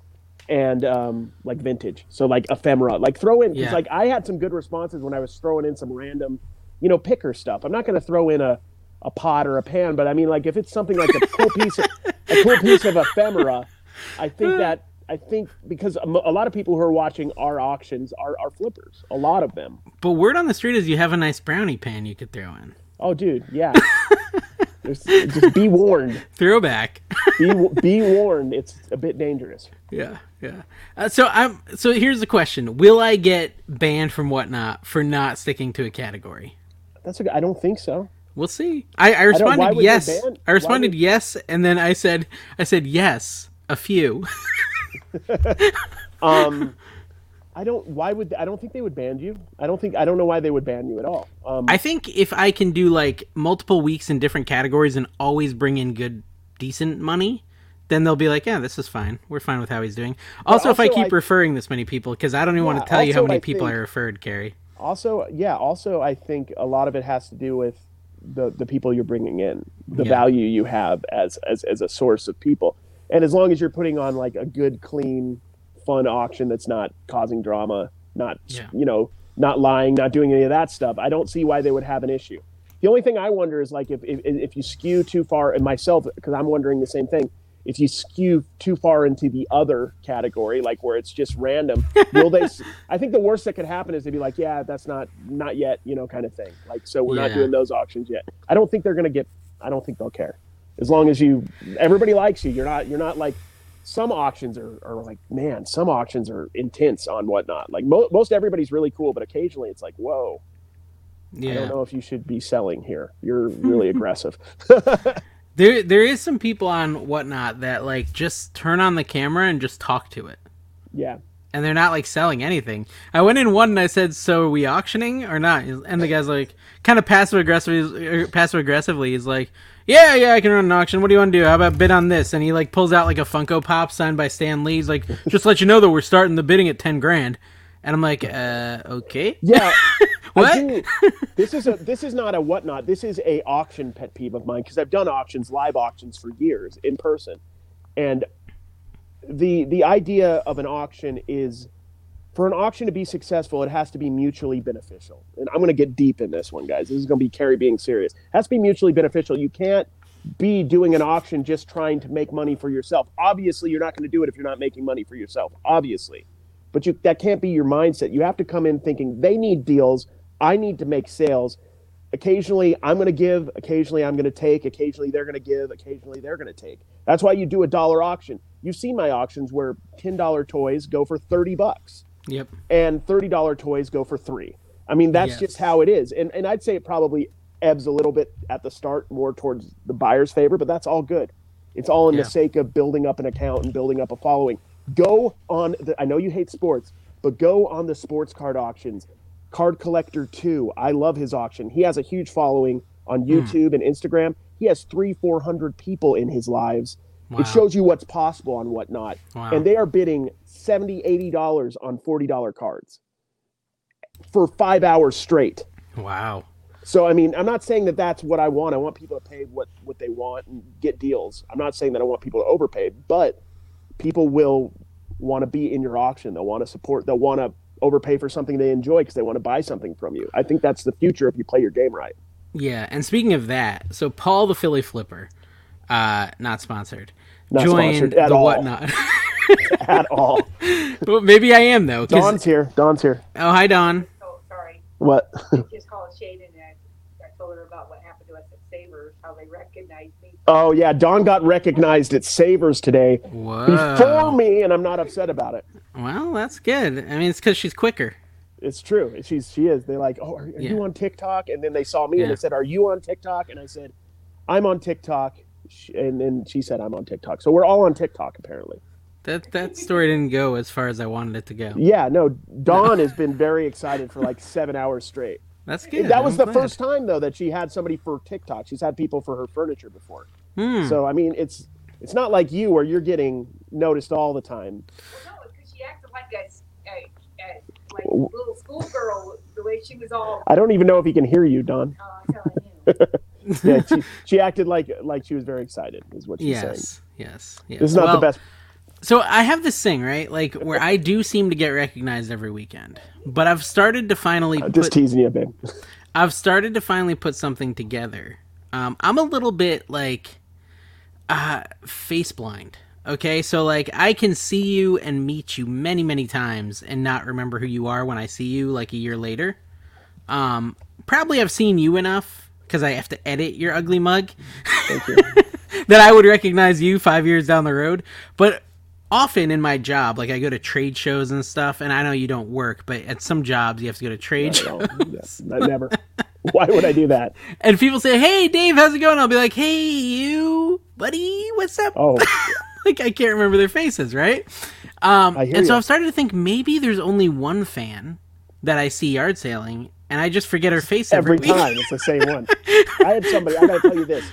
and um, like vintage. So like ephemera, like throw in because Yeah. like I had some good responses when I was throwing in some random, you know, picker stuff. I'm not going to throw in a a pot or a pan, but I mean like if it's something like a cool piece of a cool piece of ephemera, I think that I think because a lot of people who are watching our auctions are are flippers. A lot of them. But word on the street is you have a nice brownie pan you could throw in. Oh, dude, yeah. There's- just be warned. Throwback. Be be warned. It's a bit dangerous. yeah, yeah. Uh, so I'm. So here's the question: Will I get banned from Whatnot for not sticking to a category? That's a, I don't think so. We'll see. I, I responded they yes. I responded would- yes, and then I said, I said yes, a few. Um, I don't. Why would I don't think they would ban you. I don't think I don't know why they would ban you at all. Um, I think if I can do like multiple weeks in different categories and always bring in good, decent money, then they'll be like, yeah, this is fine. We're fine with how he's doing. Also, if I keep I- referring this many people, because I don't even want to tell you how many I people I referred, Carrie. Also, yeah. Also, I think a lot of it has to do with the the people you're bringing in, the Yeah. value you have as as as a source of people, and as long as you're putting on like a good, clean, fun auction that's not causing drama, not Yeah. you know, not lying, not doing any of that stuff, I don't see why they would have an issue. The only thing I wonder is like if if, if you skew too far, and myself because I'm wondering the same thing. If you skew too far into the other category, like where it's just random, will they? I think the worst that could happen is they'd be like, yeah, that's not not yet, you know, kind of thing. Like, so we're not doing those auctions yet. I don't think they're gonna get. I don't think they'll care, as long as you. Everybody likes you. You're not. You're not like. Some auctions are, are like, man, some auctions are intense on whatnot. Like mo- most everybody's really cool, but occasionally it's like, whoa, Yeah. I don't know if you should be selling here. You're really aggressive. There, there is some people on whatnot that like just turn on the camera and just talk to it, yeah. And they're not like selling anything. I went in one and I said, "So are we auctioning or not?" And the guy's like, kind of passive aggressively, passive aggressively, he's like, "Yeah, yeah, I can run an auction. What do you want to do? How about bid on this?" And he like pulls out like a Funko Pop signed by Stan Lee. He's like, "Just let you know that we're starting the bidding at ten grand." And I'm like, uh, okay. Yeah. What? Do, this is a this is not a whatnot. This is a auction pet peeve of mine because I've done auctions, live auctions for years in person, and the the idea of an auction is for an auction to be successful, it has to be mutually beneficial. And I'm going to get deep in this one, guys. This is going to be Carrie being serious. It has to be mutually beneficial. You can't be doing an auction just trying to make money for yourself. Obviously, you're not going to do it if you're not making money for yourself. Obviously but you that can't be your mindset. You have to come in thinking they need deals, I need to make sales. Occasionally I'm going to give, occasionally I'm going to take, occasionally they're going to give, occasionally they're going to take. That's why you do a dollar auction. You've seen my auctions where $10 toys go for 30 bucks Yep. and $30 toys go for 3. I mean that's Yes. just how it is. And and I'd say it probably ebbs a little bit at the start more towards the buyer's favor, but that's all good. It's all in Yeah. the sake of building up an account and building up a following. Go on the I know you hate sports, but go on the sports card auctions. Card Collector 2, I love his auction. He has a huge following on Hmm. YouTube and Instagram. He has three, four hundred people in his lives. Wow. It shows you what's possible on whatnot. Wow. And they are bidding 70 $80 on $40 cards for five hours straight. Wow. So I mean, I'm not saying that that's what I want. I want people to pay what what they want and get deals. I'm not saying that I want people to overpay, but people will want to be in your auction. They'll want to support. They'll want to overpay for something they enjoy because they want to buy something from you. I think that's the future if you play your game right. Yeah, and speaking of that, so Paul the Philly Flipper, uh, not sponsored, Not joined sponsored at the all. whatnot. At all. well, maybe I am though. 'cause- Don's here. Don's here. oh, hi Don. Oh, sorry. What? Just call it Shade and I, I told her about what happened to us at Savers, how they recognized me. Oh yeah, Don got recognized at Savers today Whoa. before me, and I'm not upset about it. Well, that's good. I mean, it's because she's quicker. It's true. She's she is. They're like, oh, are, are Yeah. you on TikTok? And then they saw me Yeah. and they said, are you on TikTok? And I said, I'm on TikTok. Sh- And then she said, I'm on TikTok. So we're all on TikTok apparently. That that story didn't go as far as I wanted it to go. Yeah, no. Dawn has been very excited for like seven hours straight. That's good. that was I'm the glad. first time though that she had somebody for TikTok. She's had people for her furniture before. Hmm. So I mean, it's it's not like you where you're getting noticed all the time. Well, no, because she acted like a, a, a like a little schoolgirl, the way she was all, I don't even know if he can hear you, Don. uh, telling you. Yeah, she, she acted like like she was very excited. Is what she's saying. yes, yes, yes. This is not Well, the best. So I have this thing, right? Like where I do seem to get recognized every weekend, but I've started to finally I'm just put, teasing you, babe. I've started to finally put something together. Um, I'm a little bit like uh, face blind. Okay, so like I can see you and meet you many, many times and not remember who you are when I see you like a year later. Um, probably I've seen you enough because I have to edit your ugly mug Thank you. that I would recognize you five years down the road. But often in my job, like I go to trade shows and stuff, and I know you don't work, but at some jobs you have to go to trade shows. no, never. Why would I do that? And people say, "Hey, Dave, how's it going?" I'll be like, "Hey, you, buddy, what's up?" Oh, like I can't remember their faces, right? Um, I hear and so. I've started to think maybe there's only one fan that I see yard sailing, and I just forget her face every, every time it's the same one. I had somebody. I got to tell you this.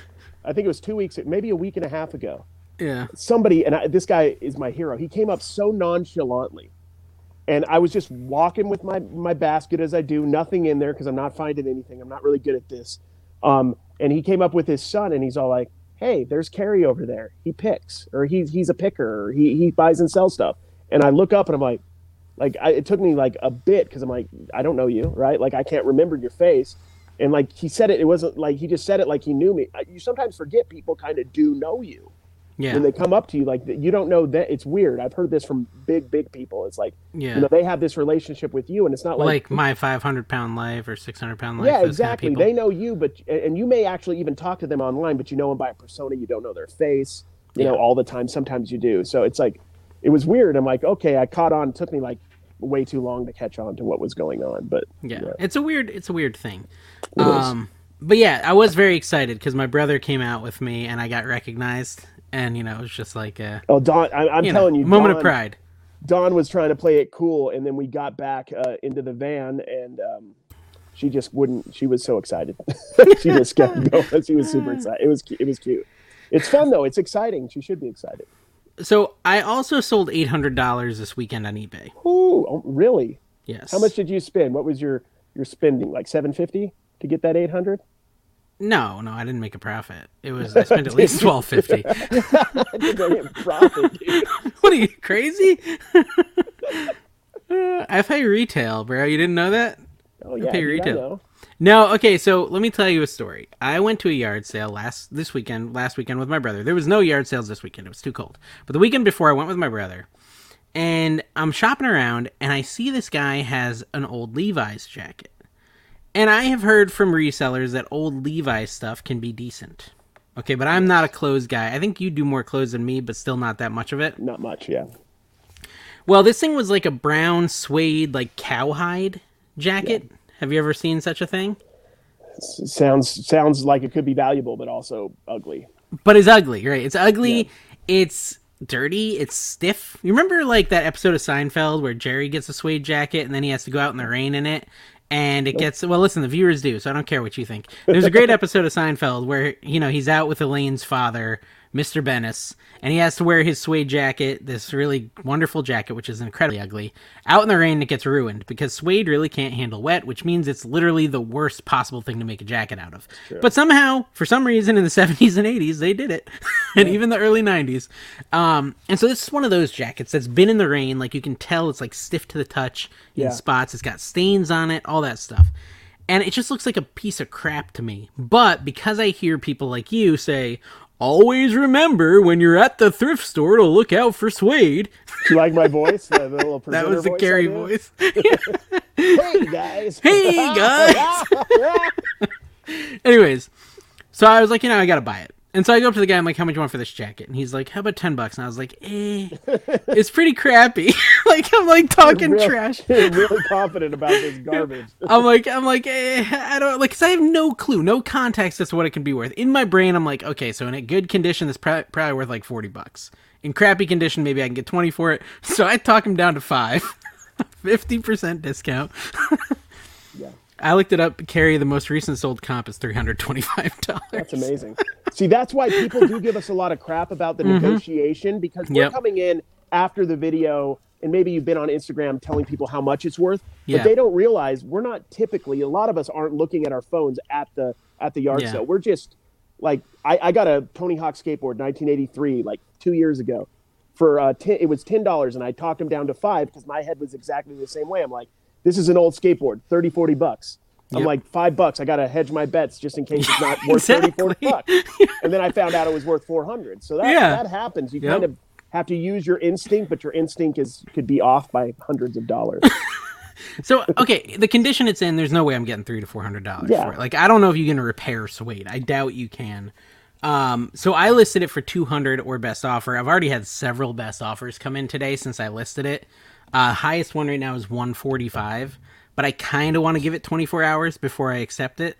I think it was two weeks, maybe a week and a half ago. Yeah. somebody and I, this guy is my hero he came up so nonchalantly and i was just walking with my my basket as i do nothing in there because i'm not finding anything i'm not really good at this um, and he came up with his son and he's all like hey there's Carrie over there he picks or he's he's a picker or he, he buys and sells stuff and i look up and i'm like like I, it took me like a bit because i'm like i don't know you right? Like i can't remember your face. And like he said it it wasn't like he just said it like he knew me. You sometimes forget people kind of do know you. Yeah. when they come up to you like you don't know that it's weird. I've heard this from big big people. It's like yeah. you know they have this relationship with you and it's not like, like, my 500 pound life or 600 pound life. yeah those kind of exactly they know you but and you may actually even talk to them online but you know them by a persona. You don't know their face you know all the time. Sometimes you do. So it's like it was weird. I'm like okay i caught on. It took me like way too long to catch on to what was going on but Yeah. Yeah. It's a weird it's a weird thing. Um but yeah, I was very excited cuz my brother came out with me and I got recognized and you know, it was just like a oh don I, i'm you know, telling you moment of pride. Don was trying to play it cool, and then we got back uh, into the van, and um, she just wouldn't. She was so excited. she just kept going. She was super excited. It was it was cute. It's fun though. It's exciting. She should be excited. So, I also sold $800 this weekend on eBay. Ooh, oh, really? Yes. How much did you spend? What was your your spending? Like seven fifty to get that eight hundred? No, no, I didn't make a profit. It was I spent at least 1250. Profit, dude. what are you crazy? Uh, I pay retail, bro. You didn't know that? Oh yeah, pay I retail. No, okay, so let me tell you a story. I went to a yard sale last this weekend, last weekend with my brother. There was no yard sales this weekend. It was too cold. But the weekend before I went with my brother and I'm shopping around and I see this guy has an old Levi's jacket. And I have heard from resellers that old Levi's stuff can be decent. Okay, but I'm not a clothes guy. I think you do more clothes than me, but still not that much of it. Not much. Yeah. Well, this thing was like a brown suede, like cowhide jacket. Have you ever seen such a thing? S- sounds sounds like it could be valuable, but also ugly. but it's ugly, right? It's ugly. It's dirty. It's stiff. You remember like that episode of Seinfeld where Jerry gets a suede jacket and then he has to go out in the rain in it, and it gets well. Listen, the viewers do, so I don't care what you think. There's a great episode of Seinfeld where you know he's out with Elaine's father, Mr. Benes, and he has to wear his suede jacket, this really wonderful jacket, which is incredibly ugly, out in the rain. It gets ruined because suede really can't handle wet, which means it's literally the worst possible thing to make a jacket out of. But somehow, for some reason, in the 70s and 80s, they did it, and even the early 90s. Um, and so this is one of those jackets that's been in the rain, like you can tell it's like stiff to the touch in Yeah. spots. It's got stains on it, all that stuff. And it just looks like a piece of crap to me. But because I hear people like you say, always remember when you're at the thrift store to look out for suede. Do you like my voice? The, the little That was the Gary voice. Hey guys. Hey, guys. Anyways, so I was like, you know, I gotta buy it. And so I go up to the guy, I'm like, how much you want for this jacket? And he's like, how about 10 bucks? And I was like, eh, it's pretty crappy. like, I'm like talking Real- trash. really confident about this garbage. I'm like, I'm like, eh, I don't like, cause I have no clue, no context as to what it can be worth. In my brain, I'm like, okay, so in a good condition, this pro- probably worth like 40 bucks. In crappy condition, maybe I can get 20 for it. So I talk him down to five, 50% discount. I looked it up. Carrie the most recent sold comp is three hundred twenty-five dollars. That's amazing. See, that's why people do give us a lot of crap about the negotiation because we're Mm-hmm. Yep. coming in after the video and maybe you've been on Instagram telling people how much it's worth, Yeah. but they don't realize we're not typically a lot of us aren't looking at our phones at the at the yard Yeah. sale. We're just like I, I got a Tony Hawk skateboard 1983 like two years ago for uh, ten, it was ten dollars and I talked him down to five because my head was exactly the same way. I'm like, this is an old skateboard, 30, 40 bucks. I'm Yep. like five bucks. I gotta hedge my bets just in case it's not worth 34 Exactly. bucks. And then I found out it was worth 400. So that Yeah. that happens. You Yep. kind of have to use your instinct, but your instinct is could be off by hundreds of dollars. So okay, the condition it's in, there's no way I'm getting three to four hundred dollars Yeah. for it. Like I don't know if you can repair suede. I doubt you can. Um, so I listed it for two hundred or best offer. I've already had several best offers come in today since I listed it. Uh, highest one right now is one forty five, but I kind of want to give it twenty four hours before I accept it.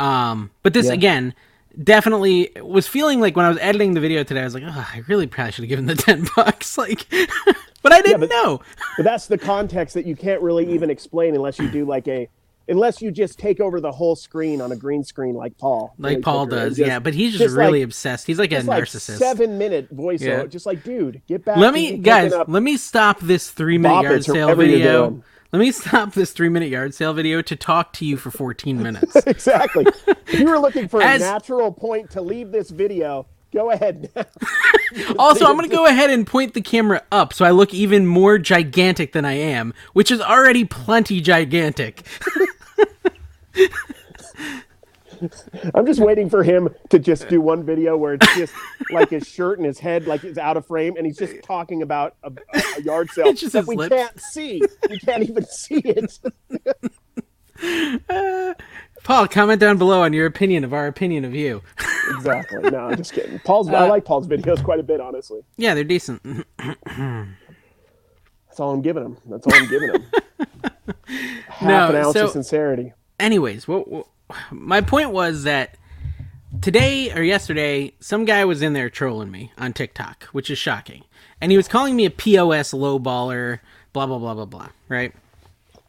Um, but this Yeah. again definitely was feeling like when I was editing the video today, I was like, oh, I really probably should have given the ten bucks. Like, but I didn't but- know. but that's the context that you can't really even explain unless you do like a unless you just take over the whole screen on a green screen like Paul. like Paul Picker, does. just- yeah, but he's just, just really like- obsessed. He's like a like narcissist. seven minute voiceover. Yeah. Just like, dude, get back. let me guys let me stop this three minute yard sale video let me stop this three minute yard sale video to talk to you for 14 minutes exactly. if you were looking for As- a natural point to leave this video, go ahead. also i'm gonna go ahead and point the camera up so i look even more gigantic than i am which is already plenty gigantic I'm just waiting for him to just do one video where it's just like his shirt and his head like is out of frame, and he's just talking about a, a yard sale It's just that we lips. can't see. We can't even see it. Paul comment down below on your opinion of our opinion of you exactly. No, I'm just kidding. Paul's. Uh, I like Paul's videos quite a bit, honestly. yeah they're decent That's all I'm giving him. That's all I'm giving him. Half No, an ounce so- of sincerity. anyways what, what my point was that today or yesterday some guy was in there trolling me on tiktok which is shocking and he was calling me a pos lowballer blah blah blah blah blah right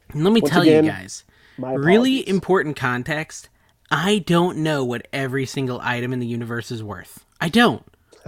and let me Once tell again, you guys really important context i don't know what every single item in the universe is worth i don't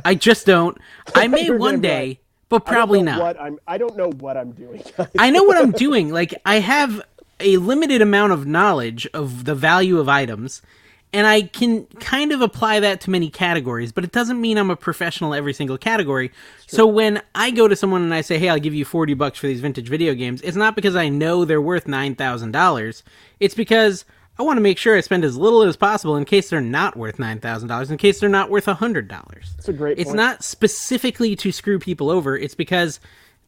i just don't i may one day but probably not What I'm. I don't know what I'm doing. I know what I'm doing. Like I have a limited amount of knowledge of the value of items and I can kind of apply that to many categories, but it doesn't mean I'm a professional every single category. So when I go to someone and I say, "Hey, I'll give you 40 bucks for these vintage video games." It's not because I know they're worth $9,000. It's because I want to make sure I spend as little as possible in case they're not worth $9,000, in case they're not worth $100. It's a great. It's point. not specifically to screw people over. It's because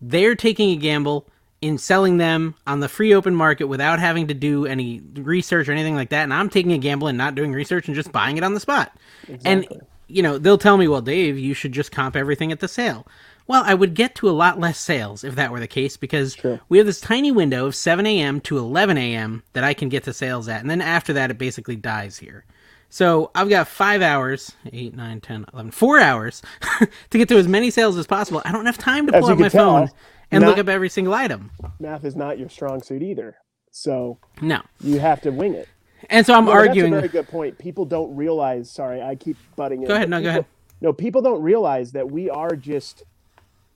they're taking a gamble in selling them on the free open market without having to do any research or anything like that. And I'm taking a gamble and not doing research and just buying it on the spot. And, you know, they'll tell me, well, Dave, you should just comp everything at the sale. Well, I would get to a lot less sales if that were the case because we have this tiny window of 7 a.m. to 11 a.m. that I can get to sales at. And then after that, it basically dies here. So I've got five hours, eight, nine, 10, 11, four hours to get to as many sales as possible. I don't have time to pull out my tell, phone and look up every single item. math is not your strong suit either. So No. you have to wing it. And so I'm No, that's a very good point. People don't realize. Sorry, I keep butting in. Go ahead, no, go people- ahead. No, people don't realize that we are just,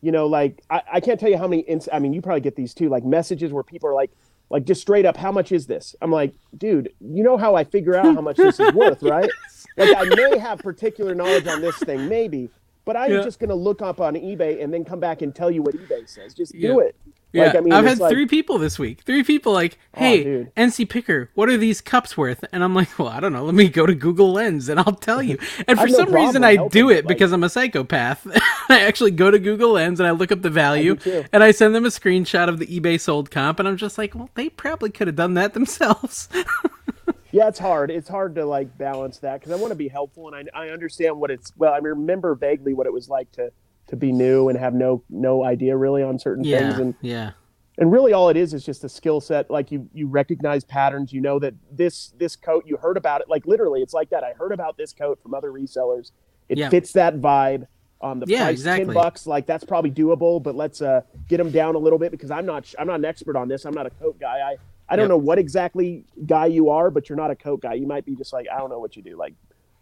you know, like I, I can't tell you how many. Ins- I mean, you probably get these too, like messages where people are like, like just straight up, how much is this? I'm like, dude, you know how I figure out how much this is worth, right? Like I may have particular knowledge on this thing, maybe, but I'm Yeah. just gonna look up on eBay and then come back and tell you what eBay says. Just do it. Yeah, Like, I mean, I've had like- three people this week. Three people like, "Hey, dude. NC Picker, what are these cups worth?" And I'm like, "Well, I don't know. Let me go to Google Lens and I'll tell you." And for no some reason, I do it like- because I'm a psychopath. I actually go to Google Lens and I look up the value, too. and I send them a screenshot of the eBay sold comp, and I'm just like, "Well, they probably could have done that themselves." Yeah, it's hard. It's hard to like balance that because I want to be helpful and I, I understand what it's. Well, I remember vaguely what it was like to to be new and have no no idea really on certain things and yeah, and really all it is is just a skill set. Like you you recognize patterns. You know that this this coat you heard about it. Like literally, it's like that. I heard about this coat from other resellers. It Yeah. fits that vibe. Um, the Yeah, price exactly. ten bucks, like that's probably doable. But let's uh get them down a little bit because I'm not I'm not an expert on this. I'm not a coat guy. I I don't Yep. know what exactly guy you are, but you're not a coat guy. You might be just like I don't know what you do, like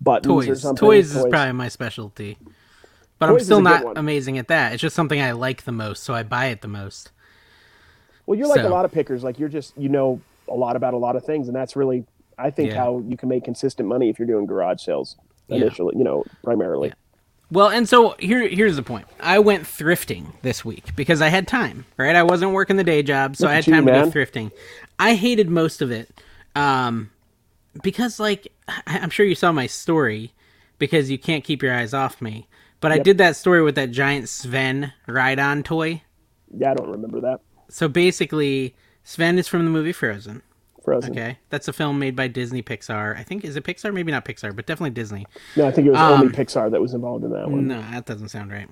buttons or toys. something. Toys toys. is probably my specialty, but I'm still not amazing at that. It's just something I like the most, so I buy it the most. Well, you're like So- a lot of pickers. Like you're just you know a lot about a lot of things, and that's really I think Yeah. how you can make consistent money if you're doing garage sales Yeah. initially. You know, primarily. Well, and so here here's the point. I went thrifting this week because I had time, right? I wasn't working the day job, so Look I had at you, time to go thrifting. I hated most of it. Um because like I'm sure you saw my story because you can't keep your eyes off me. But I did that story with that giant Sven ride-on toy. Yeah, I don't remember that. So basically, Sven is from the movie Frozen. Frozen. Okay, that's a film made by Disney Pixar. I think is it Pixar? Maybe not Pixar, but definitely Disney. No, I think it was Um, only Pixar that was involved in that one. No, that doesn't sound right.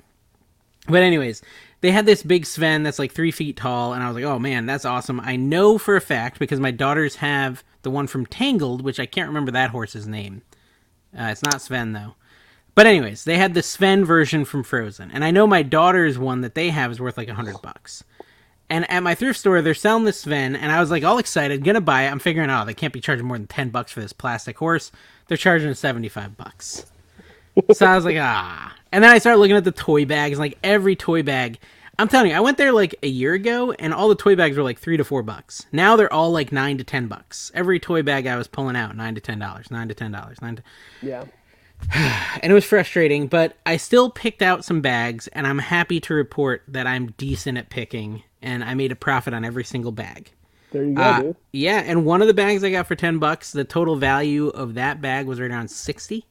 But anyways, they had this big Sven that's like three feet tall, and I was like, "Oh man, that's awesome!" I know for a fact because my daughters have the one from Tangled, which I can't remember that horse's name. Uh, it's not Sven though. But anyways, they had the Sven version from Frozen, and I know my daughter's one that they have is worth like a hundred bucks. And at my thrift store, they're selling this Sven, and I was like all excited, gonna buy it. I'm figuring, oh, they can't be charging more than ten bucks for this plastic horse. They're charging seventy five bucks. so I was like, ah. And then I started looking at the toy bags, like every toy bag. I'm telling you, I went there like a year ago, and all the toy bags were like three to four bucks. Now they're all like nine to ten bucks. Every toy bag I was pulling out, nine to ten dollars, nine to ten dollars, nine to Yeah. and it was frustrating, but I still picked out some bags, and I'm happy to report that I'm decent at picking, and I made a profit on every single bag. There you go, Uh, dude. yeah, and one of the bags I got for ten bucks, the total value of that bag was right around sixty,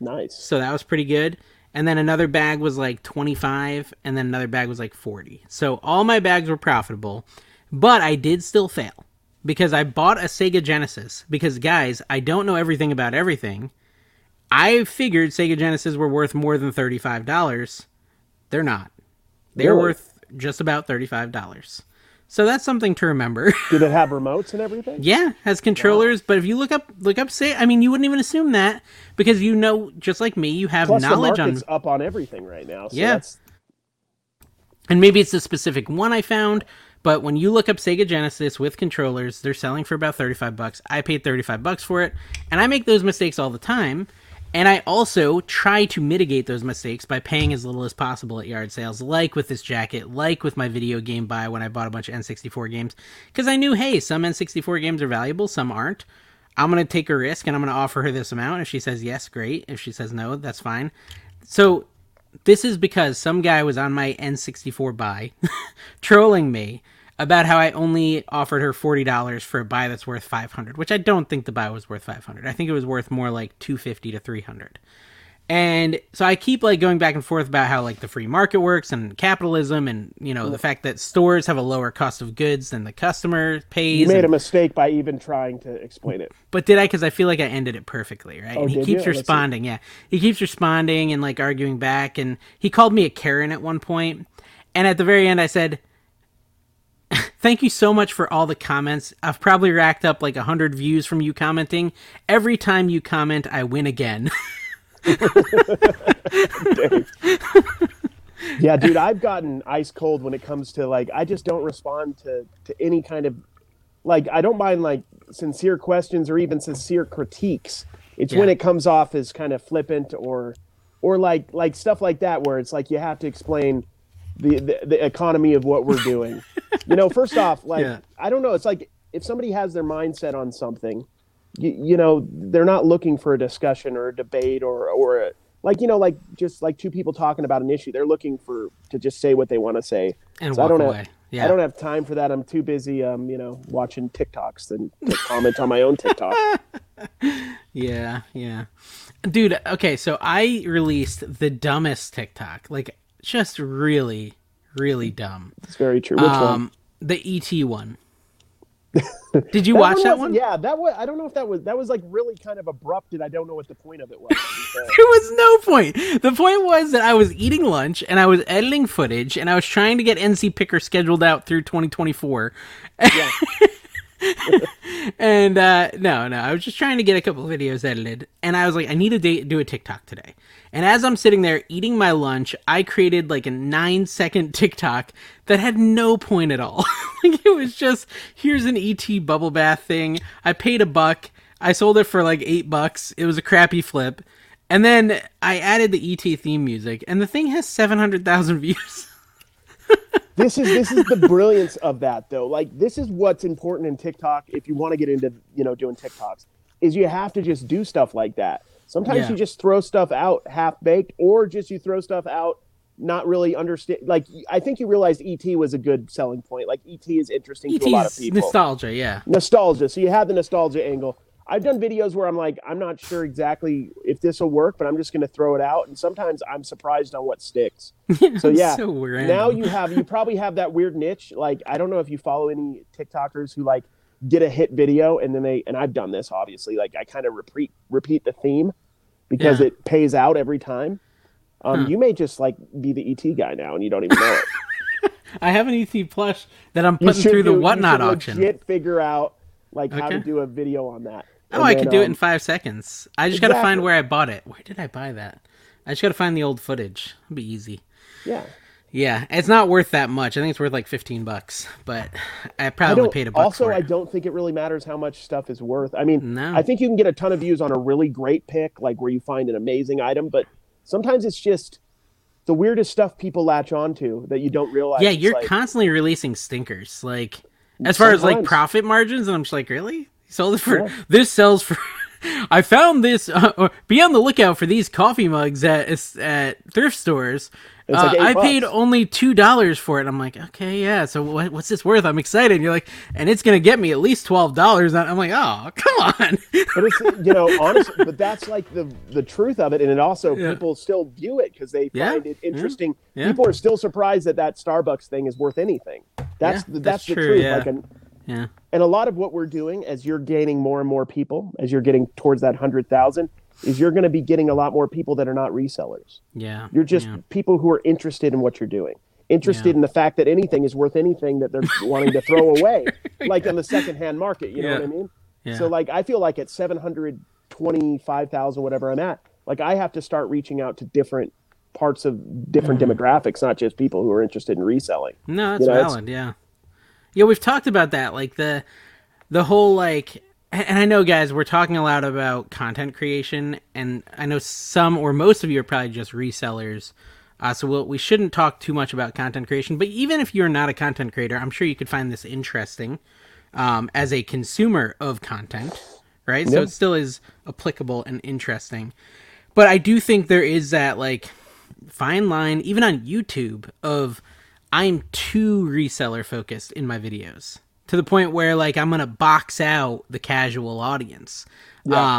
Nice. so that was pretty good. And then another bag was like twenty five, and then another bag was like forty. So all my bags were profitable, but I did still fail because I bought a Sega Genesis. Because guys, I don't know everything about everything. I figured Sega Genesis were worth more than $35. They're not. They're Really? worth just about $35. So that's something to remember. Did it have remotes and everything? yeah, has controllers, but if you look up look up say I mean you wouldn't even assume that because you know just like me, you have Plus, the knowledge on market's up on everything right now. So Yeah. That's, and maybe it's a specific one I found, but when you look up Sega Genesis with controllers, they're selling for about 35 bucks. I paid 35 bucks for it, and I make those mistakes all the time. And I also try to mitigate those mistakes by paying as little as possible at yard sales, like with this jacket, like with my video game buy when I bought a bunch of N64 games. Because I knew, hey, some N64 games are valuable, some aren't. I'm going to take a risk and I'm going to offer her this amount. If she says yes, great. If she says no, that's fine. So this is because some guy was on my N64 buy trolling me about how I only offered her $40 for a buy that's worth 500, which I don't think the buy was worth 500. I think it was worth more like 250 to 300. And so I keep like going back and forth about how like the free market works and capitalism and you know the fact that stores have a lower cost of goods than the customer pays. you made and- a mistake by even trying to explain it. but did I? Because I feel like I ended it perfectly, right? Oh, and he keeps you? Oh, let's responding. Yeah, he keeps responding and like arguing back. And he called me a Karen at one point. And at the very end, I said, "Thank you so much for all the comments. I've probably racked up like a hundred views from you commenting. Every time you comment, I win again." Yeah, dude, I've gotten ice cold when it comes to like I just don't respond to to any kind of like I don't mind like sincere questions or even sincere critiques. It's when it comes off as kind of flippant or or like like stuff like that where it's like you have to explain the the, the economy of what we're doing. you know, first off, like Yeah. I don't know, it's like if somebody has their mindset on something, you, you know, they're not looking for a discussion or a debate or or a, like you know like just like two people talking about an issue they're looking for to just say what they want to say and So I walk don't away. have yeah. i don't have time for that i'm too busy um you know watching tiktoks and to comment on my own tiktok Yeah, yeah. Dude, okay, so I released the dumbest TikTok. Like just really, really dumb. it's very true which one Um the ET one. Did you watch that one? yeah that was i don't know if that was that was like really kind of abrupt and i don't know what the point of it was. There was no point. The point was that I was eating lunch and I was editing footage and I was trying to get NC Picker scheduled out through 2024. yeah. and uh, no, no, I was just trying to get a couple of videos edited, and I was like, I need to do a TikTok today. And as I'm sitting there eating my lunch, I created like a nine second TikTok that had no point at all. like it was just here's an ET bubble bath thing. I paid a buck. I sold it for like eight bucks. It was a crappy flip. And then I added the ET theme music, and the thing has 700,000 views. this is this is the brilliance of that though like this is what's important in tiktok if you want to get into you know doing tiktoks is you have to just do stuff like that sometimes Yeah. you just throw stuff out half baked or just you throw stuff out not really understand like i think you realized et was a good selling point. Like et is interesting to a lot of people. nostalgia, yeah. nostalgia. So you have the nostalgia angle. I've done videos where i'm like i'm not sure exactly if this will work but i'm just going to throw it out and sometimes i'm surprised on what sticks. So yeah. so now you have you probably have that weird niche. Like i don't know if you follow any tiktokers who like get a hit video and then they and i've done this obviously like i kind of repeat repeat the theme because Yeah. it pays out every time um Huh. you may just like be the et guy now and you don't even know it I have an ET plush that I'm putting through the do- you whatnot should auction. legit figure out like how to do a video on that Oh, And I then, could do it um, in five seconds. I just gotta find where I bought it. Where did I buy that? I just gotta find the old footage. It'll be easy. yeah Yeah, it's not worth that much. I think it's worth like fifteen bucks, but I I probably don't, paid a buck also, I don't think it really matters how much stuff is worth. I mean, No. I think you can get a ton of views on a really great pick, like where you find an amazing item, but sometimes it's just the weirdest stuff people latch onto that you don't realize. yeah, you're like, constantly releasing stinkers. Like as far as like profit margins, and I'm just like, really? Sold it for Yeah. this sells for. I found this. Uh, or be on the lookout for these coffee mugs at at thrift stores. It's Uh, like I paid bucks. only two dollars for it. I'm like, okay, yeah. So what, what's this worth? I'm excited. And you're like, and it's gonna get me at least twelve dollars. I'm like, oh, come on. but it's you know honestly, but that's like the the truth of it, and it also Yeah. people still view it because they Yeah, find it interesting. yeah. People are still surprised that that Starbucks thing is worth anything. That's the, that's that's, the true, truth. Like an, yeah, and a lot of what we're doing as you're gaining more and more people, as you're getting towards that hundred thousand, is you're going to be getting a lot more people that are not resellers. yeah. You're just yeah. people who are interested in what you're doing, interested Yeah. in the fact that anything is worth anything that they're wanting to throw away, like in the secondhand market. You know what I mean? Yeah. So like I feel like at seven hundred twenty five thousand, whatever I'm at, like I have to start reaching out to different parts of different Mm-hmm. demographics, not just people who are interested in reselling. No, that's You know, valid. Yeah, yeah. We've talked about that, like the the whole like, and I know, guys, we're talking a lot about content creation, and I know some or most of you are probably just resellers. Uh, so we'll, we shouldn't talk too much about content creation. But even if you're not a content creator, I'm sure you could find this interesting um, as a consumer of content, right? So it still is applicable and interesting. But I do think there is that like fine line, even on YouTube, of I'm too reseller focused in my videos to the point where like I'm gonna box out the casual audience.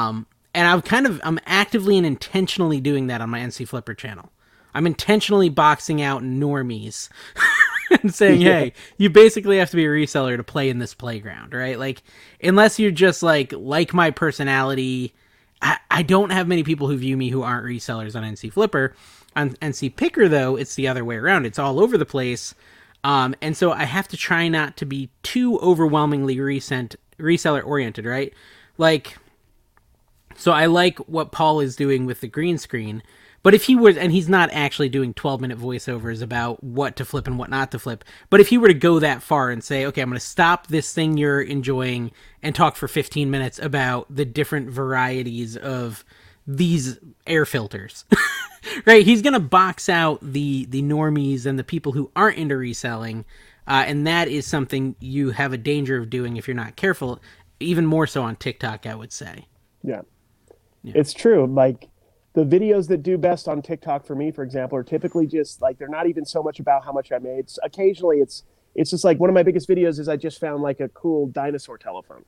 Um, and I'm kind of I'm actively and intentionally doing that on my NC Flipper channel. I'm intentionally boxing out normies and saying, "Hey, you basically have to be a reseller to play in this playground, right? Like, unless you're just like like my personality." I, I don't have many people who view me who aren't resellers on NC Flipper. On NC Picker, though, it's the other way around. It's all over the place. Um, and so I have to try not to be too overwhelmingly recent, reseller oriented, right? Like, so I like what Paul is doing with the green screen. But if he was, and he's not actually doing 12 minute voiceovers about what to flip and what not to flip, but if he were to go that far and say, okay, I'm going to stop this thing you're enjoying and talk for 15 minutes about the different varieties of these air filters, right? He's going to box out the, the normies and the people who aren't into reselling. Uh, and that is something you have a danger of doing if you're not careful, even more so on TikTok, I would say. Yeah. It's true. Like the videos that do best on TikTok for me, for example, are typically just like they're not even so much about how much I made. S- Occasionally it's it's just like one of my biggest videos is I just found like a cool dinosaur telephone.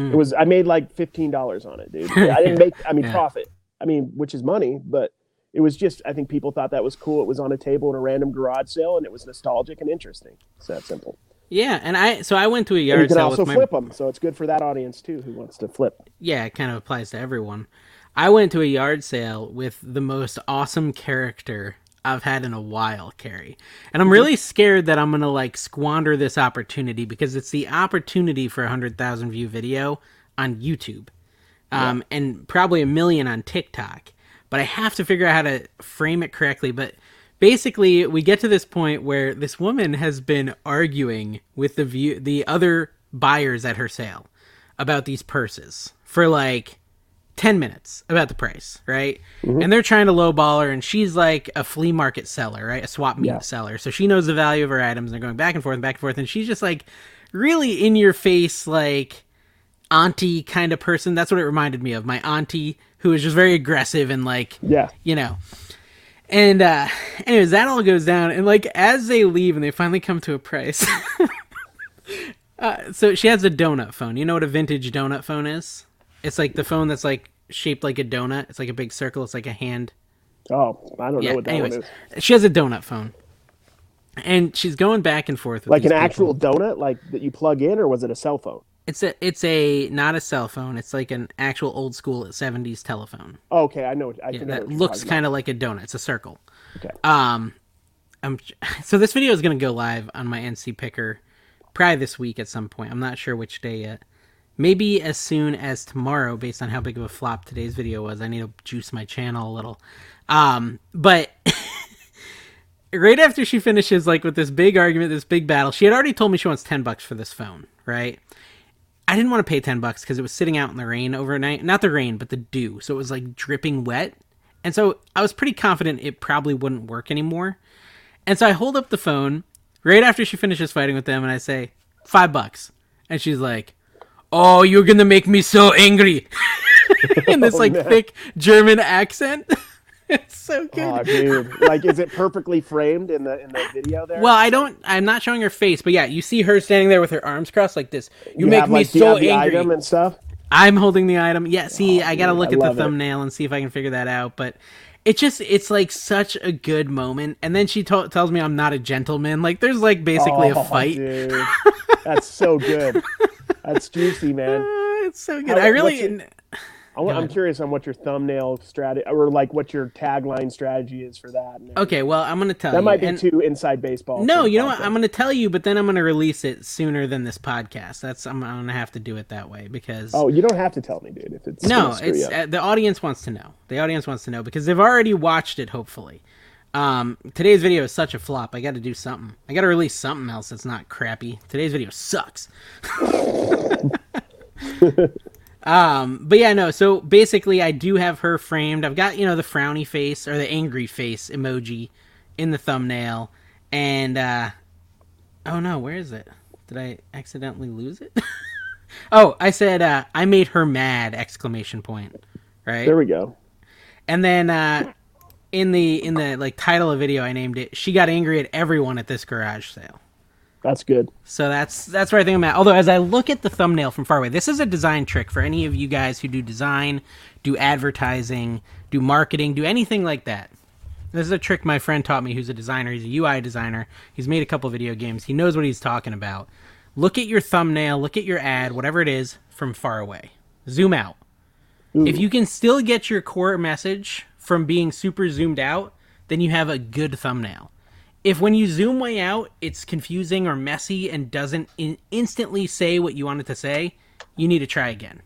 Mm. It was I made like fifteen dollars on it, dude. I didn't make I mean Yeah. profit. I mean, which is money, but it was just I think people thought that was cool. It was on a table in a random garage sale and it was nostalgic and interesting. It's that simple. Yeah, and I so I went to a yard. And you can sale also my flip them, so it's good for that audience too who wants to flip. yeah, it kind of applies to everyone. I went to a yard sale with the most awesome character I've had in a while, Carrie. And I'm really scared that I'm going to like squander this opportunity because it's the opportunity for a 100,000 view video on YouTube. Um, and probably a million on TikTok. But I have to figure out how to frame it correctly, but basically we get to this point where this woman has been arguing with the view the other buyers at her sale about these purses for like 10 minutes about the price, right? And they're trying to lowball her, and she's like a flea market seller, right? A swap meet Yeah. seller. So she knows the value of her items, and they're going back and forth and back and forth. And she's just like really in your face, like auntie kind of person. That's what it reminded me of. My auntie, who is just very aggressive and like, Yeah. you know. And uh anyways, that all goes down and like as they leave and they finally come to a price. uh, so she has a donut phone. You know what a vintage donut phone is? It's like the phone that's like shaped like a donut. It's like a big circle. It's like a hand. Oh, I don't Yeah. know what that Anyways, one is. she has a donut phone, and she's going back and forth with Like an actual donut, like that you plug in, or was it a cell phone? It's a it's a not a cell phone. It's like an actual old school '70s telephone. Oh, okay, I know. what- I Yeah, that looks kind of like a donut. It's a circle. Okay. Um, I'm so this video is gonna go live on my NC Picker probably this week at some point. I'm not sure which day yet. Maybe as soon as tomorrow, based on how big of a flop today's video was. I need to juice my channel a little. Um, but right after she finishes like with this big argument, this big battle, she had already told me she wants ten bucks for this phone, right? I didn't want to pay ten bucks because it was sitting out in the rain overnight. Not the rain, but the dew, so it was like dripping wet. And so I was pretty confident it probably wouldn't work anymore. And so I hold up the phone right after she finishes fighting with them, and I say five bucks, and she's like, "Oh, you're gonna make me so angry," in this Oh, like thick German accent. it's so good. Oh, dude! Like, is it perfectly framed in the in the video there? Well, I don't. I'm not showing her face, but yeah, you see her standing there with her arms crossed like this. You, make have, me like, you so angry. item and stuff. I'm holding the item. Yeah, see, Oh, I gotta dude, look at the love it. thumbnail and see if I can figure that out. But it just, it's like such a good moment. And then she to- tells me I'm not a gentleman. Like, there's like basically Oh, a fight. Dude. That's so good. That's juicy, man. Uh, it's so good. How- I really. your- I, am curious on what your thumbnail strategy or like what your tagline strategy is for that. Okay, well, I'm gonna tell That you. That might be and- too inside baseball. No, you know what? I'm gonna tell you, but then I'm gonna release it sooner than this podcast. That's I'm, I'm gonna have to do it that way because. Oh, you don't have to tell me, dude. If it's No, it's uh, the audience wants to know. The audience wants to know because they've already watched it. Hopefully, um, today's video is such a flop. I got to do something. I got to release something else that's not crappy. Today's video sucks. um, but yeah, no. So basically, I do have her framed. I've got you know the frowny face or the angry face emoji in the thumbnail, and uh, oh no, where is it? Did I accidentally lose it? oh, I said uh, I made her mad! Exclamation point. Right. there we go. And then uh, in the in the like title of video, I named it. She got angry at everyone at this garage sale. That's good. So that's that's where I think I'm at. Although as I look at the thumbnail from far away, this is a design trick for any of you guys who do design, do advertising, do marketing, do anything like that. This is a trick my friend taught me who's a designer. He's a UI designer. He's made a couple video games. He knows what he's talking about. Look at your thumbnail, look at your ad, whatever it is, from far away. Zoom out. If you can still get your core message from being super zoomed out, then you have a good thumbnail. If when you zoom way out, it's confusing or messy and doesn't in- instantly say what you want it to say, you need to try again.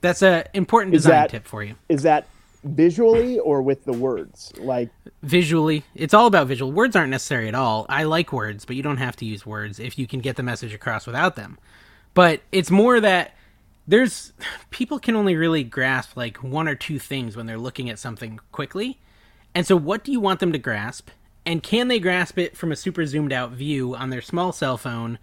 That's a important design that- tip for you. Is that visually or with the words? Like, Visually, it's all about visual. Words aren't necessary at all. I like words, but you don't have to use words if you can get the message across without them. But it's more that there's people can only really grasp like one or two things when they're looking at something quickly. And so what do you want them to grasp? And can they grasp it from a super zoomed out view on their small cell phone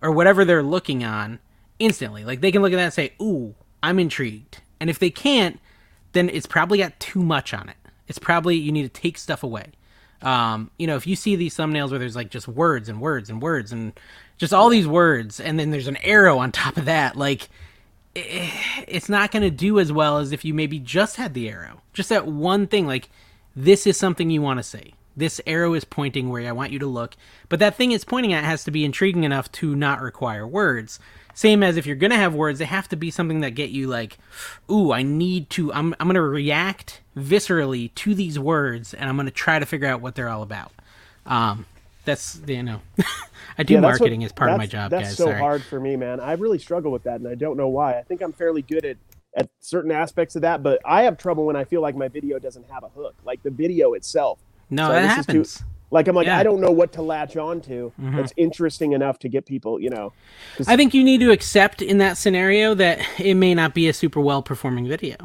or whatever they're looking on instantly? Like they can look at that and say, "Ooh, I'm intrigued." And if they can't, then it's probably got too much on it. It's probably you need to take stuff away. Um, you know, if you see these thumbnails where there's like just words and words and words and just all these words, and then there's an arrow on top of that, like it's not going to do as well as if you maybe just had the arrow, just that one thing. Like this is something you want to say. This arrow is pointing where I want you to look, but that thing it's pointing at has to be intriguing enough to not require words. Same as if you're gonna have words, they have to be something that get you like, ooh, I need to. I'm I'm gonna react viscerally to these words, and I'm gonna try to figure out what they're all about. Um, that's you know, I do yeah, that's what- marketing as part of my job, That's guys. so Sorry. hard for me, man. I really struggle with that, and I don't know why. I think I'm fairly good at at certain aspects of that, but I have trouble when I feel like my video doesn't have a hook, like the video itself. No, So that is too- happens. Like I'm like Yeah. Mm-hmm. I don't know what to latch onto. That's interesting enough to get people, you know I think you need to accept in that scenario that it may not be a super well performing video.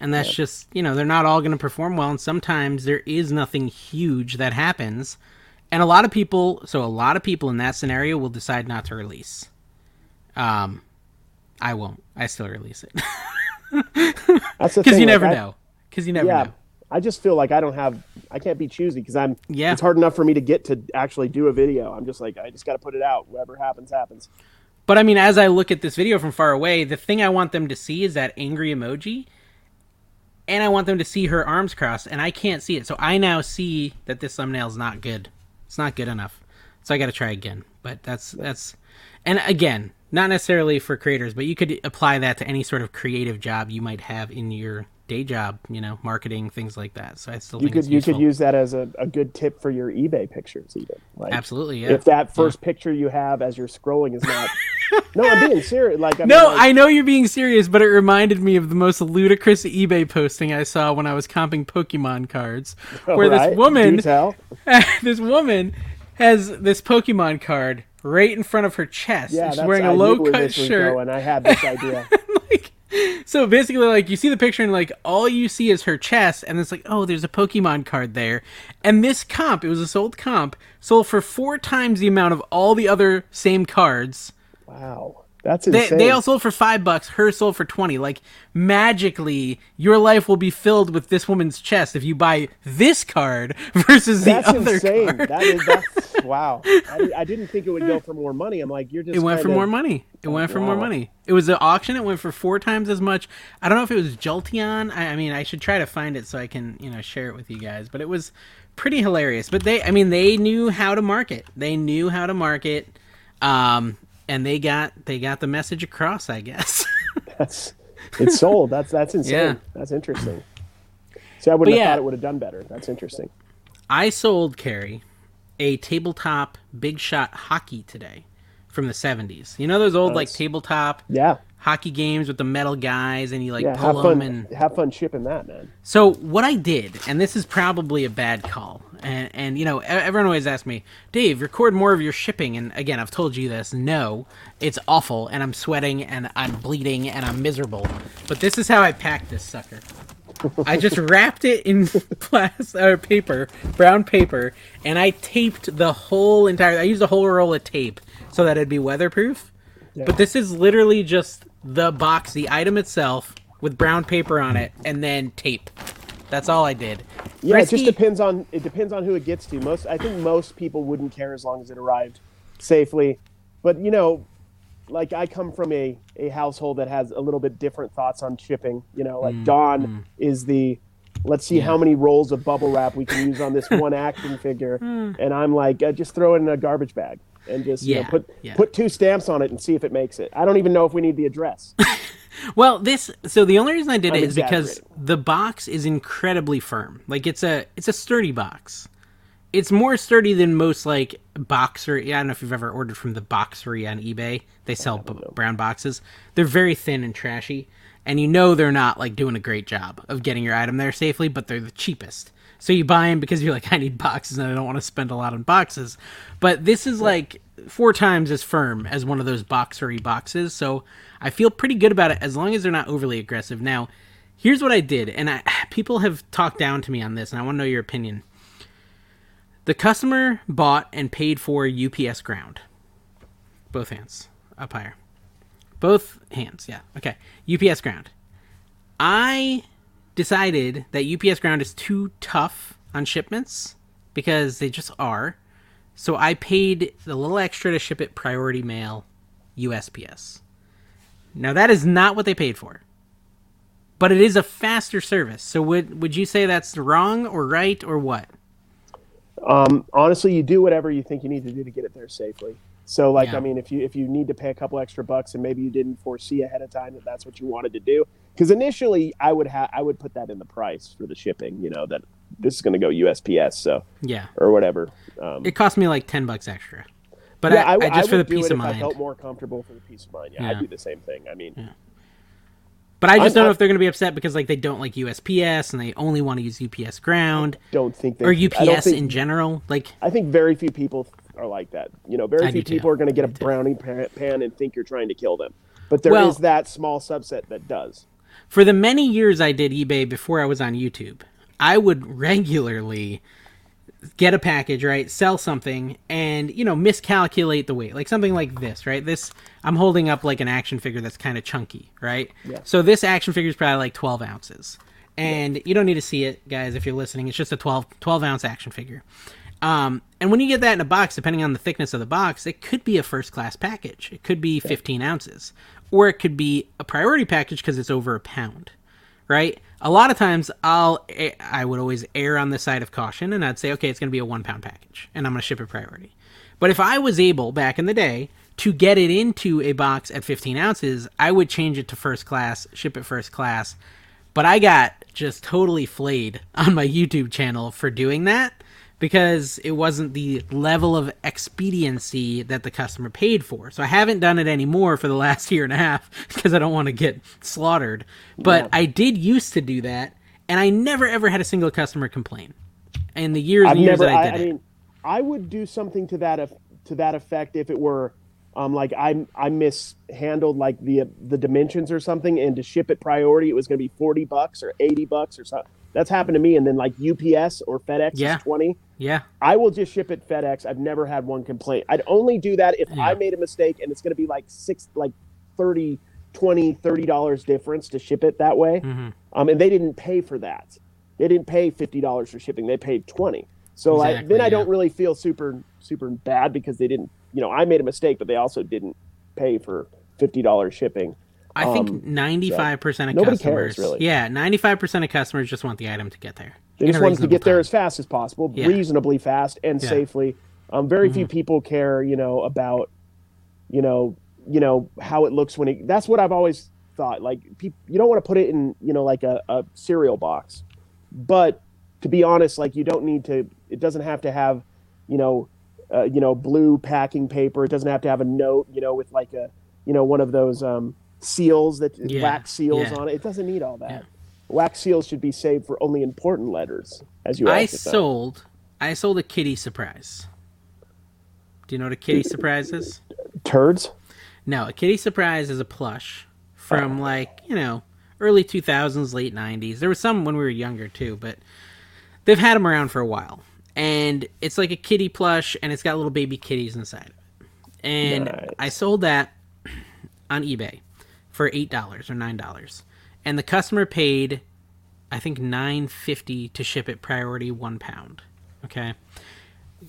And that's just, you know, they're not all going to perform well. And sometimes there is nothing huge that happens. And a lot of people, so a lot of people in that scenario will decide not to release. Um, I won't. I still release it. Because you never know. Because you never Yeah. know. I just feel like I don't have I can't be choosy because I'm Yeah. it's hard enough for me to get to actually do a video. I'm just like I just got to put it out. Whatever happens happens. But I mean, as I look at this video from far away, the thing I want them to see is that angry emoji. And I want them to see her arms crossed, and I can't see it. So I now see that this thumbnail is not good. It's not good enough. So I got to try again. But that's that's, and again, not necessarily for creators, but you could apply that to any sort of creative job you might have in your day job. You know, marketing things like that. So I still You think could you could use that as a, a good tip for your eBay pictures even. Like absolutely. Yeah. if that first picture you have as you're scrolling is not No, I'm being serious. Like, I mean, No, like, I know you're being serious, but it reminded me of the most ludicrous eBay posting I saw when I was comping Pokemon cards, where right? this woman, this woman, has this Pokemon card right in front of her chest. Yeah, she's wearing a low cut this shirt. going. I had this idea. like, so basically, like you see the picture and like all you see is her chest, and it's like, oh, there's a Pokemon card there. And this comp, it was a sold comp, sold for four times the amount of all the other same cards. Wow, that's They, insane. they all sold for five bucks. Her sold for twenty. Like magically, your life will be filled with this woman's chest if you buy this card versus the that's other insane. card. That is that's wow. I, I didn't think it would go for more money. I'm like, you're just. It went for of- more money. It went for more money. It was an auction. It went for four times as much. I don't know if it was Jolteon. I, I mean, I should try to find it so I can, you know, share it with you guys. But it was pretty hilarious. But they, I mean, they knew how to market. They knew how to market, um, and they got they got the message across. I guess. That's it's sold. That's that's insane. Yeah. That's interesting. See, I wouldn't But have yeah. thought it would have done better. That's interesting. I sold Carrie a tabletop big shot hockey today from the 70s. You know those old like tabletop Yeah, hockey games with the metal guys and you like yeah. pull Have them fun. and Have fun shipping that, man. So what I did, and this is probably a bad call, and and you know everyone always asks me, Dave, record more of your shipping, and again I've told you this. No, it's awful, and I'm sweating, and I'm bleeding, and I'm miserable. But this is how I packed this sucker. I just wrapped it in plastic or paper, brown paper, and I taped the whole entire. I used a whole roll of tape so that it'd be weatherproof. But this is literally just the box, the item itself, with brown paper on it, and then tape. That's all I did. Yeah, it just depends on it depends on who it gets to. Most I think most people wouldn't care as long as it arrived safely. But you know, like I come from a, a household that has a little bit different thoughts on shipping. You know, Mm, like Dawn is the let's see how many rolls of bubble wrap we can use on this one action figure, and I'm like uh, just throw it in a garbage bag and just you know, put yeah. put two stamps on it and see if it makes it. I don't even know if we need the address. Well, this so the only reason I did I'm it is because the box is incredibly firm. Like it's a it's a sturdy box. It's more sturdy than most like boxer. Yeah, I don't know if you've ever ordered from the boxery on eBay. They sell b- brown boxes. They're very thin and trashy, and you know they're not like doing a great job of getting your item there safely. But they're the cheapest, so you buy them because you're like, I need boxes and I don't want to spend a lot on boxes. But this is like four times as firm as one of those boxery boxes, so I feel pretty good about it as long as they're not overly aggressive. Now, here's what I did, and I, people have talked down to me on this, and I want to know your opinion. The customer bought and paid for UPS ground. Both hands. Up higher. Both hands, yeah. Okay. UPS ground. I decided that UPS ground is too tough on shipments because they just are. So I paid the little extra to ship it priority mail USPS. Now that is not what they paid for. But it is a faster service. So would would you say that's wrong or right or what? Um, honestly, you do whatever you think you need to do to get it there safely. So, like, Yeah. I mean, if you if you need to pay a couple extra bucks and maybe you didn't foresee ahead of time that that's what you wanted to do, because initially I would have I would put that in the price for the shipping. You know that this is going to go USPS, so Yeah. or whatever. Um, It cost me like 10 bucks extra. But yeah, I, I, w- just for the peace of mind. I felt more comfortable for the peace of mind. Yeah, Yeah. I'd do the same thing. I mean, But I just I'm- don't know I'm- if they're going to be upset because like they don't like USPS and they only want to use UPS ground don't think or UPS think- in general. Like I think very few people are like that. You know, very I few do too. people are going to get a I brownie pan, and think you're trying to kill them. But there is Well- that small subset that does. For the many years I did eBay before I was on YouTube, I would regularly get a package, right? Sell something and, you know, miscalculate the weight. Like something like this, right? This I'm holding up like an action figure that's kind of chunky, right? Yeah. So this action figure is probably like 12 ounces. And you don't need to see it, guys, if you're listening. It's just a 12, 12 ounce action figure. Um, and when you get that in a box, depending on the thickness of the box, it could be a first class package. It could be 15 ounces. Or it could be a priority package because it's over a pound, right? A lot of times I'll, eh, I would always err on the side of caution and I'd say, okay, it's going to be a one pound package and I'm going to ship it priority. But if I was able back in the day to get it into a box at 15 ounces, I would change it to first class, ship it first class. But I got just totally flayed on my YouTube channel for doing that because it wasn't the level of expediency that the customer paid for. So I haven't done it anymore for the last year and a half because I don't want to get slaughtered. But Yeah. I did used to do that, and I never ever had a single customer complain. In the years I've and years never. that I I, did I it. mean, I would do something to that to that effect if it were, um, like I I mishandled like the the dimensions or something, and to ship it priority, it was going to be forty bucks or eighty bucks or something. That's happened to me, and then like UPS or FedEx Yeah. is twenty. yeah. I will just ship it FedEx. I've never had one complaint. I'd only do that if Yeah. I made a mistake and it's going to be like six, like 30, 20, 30 dollars difference to ship it that way. Mhm. Um, and they didn't pay for that. They didn't pay fifty dollars for shipping. They paid twenty. So I, Exactly, then I don't really feel super super bad because they didn't. You know, I made a mistake, but they also didn't pay for fifty dollars shipping. I Um, think ninety-five percent of nobody customers, cares, really. yeah, ninety-five percent of customers just want the item to get there. They just a wanted to get there as fast as possible, Yeah. reasonably fast and Yeah. Mm-hmm. safely. Um, very few people care, you know, about, you know, you know how it looks when it. That's what I've always thought. Like, peop you don't want to put it in, you know, like a, a cereal box, but to be honest, like you don't need to. It doesn't have to have, you know, uh, you know, blue packing paper. It doesn't have to have a note, you know, with like a, you know, one of those um, seals that Yeah, wax seals yeah. on it. It doesn't need all that. Yeah. Wax seals should be saved for only important letters, as you I sold, I sold a kitty surprise. Do you know what a kitty surprise is? turds. No, a kitty surprise is a plush from oh. like, you know, early 2000s, late 90s. There was some when we were younger too, but they've had them around for a while. And it's like a kitty plush and it's got little baby kitties inside of it. And Nice. I sold that on eBay for $8 or $9. And the customer paid I think 9.50 to ship it priority 1 pound. Okay?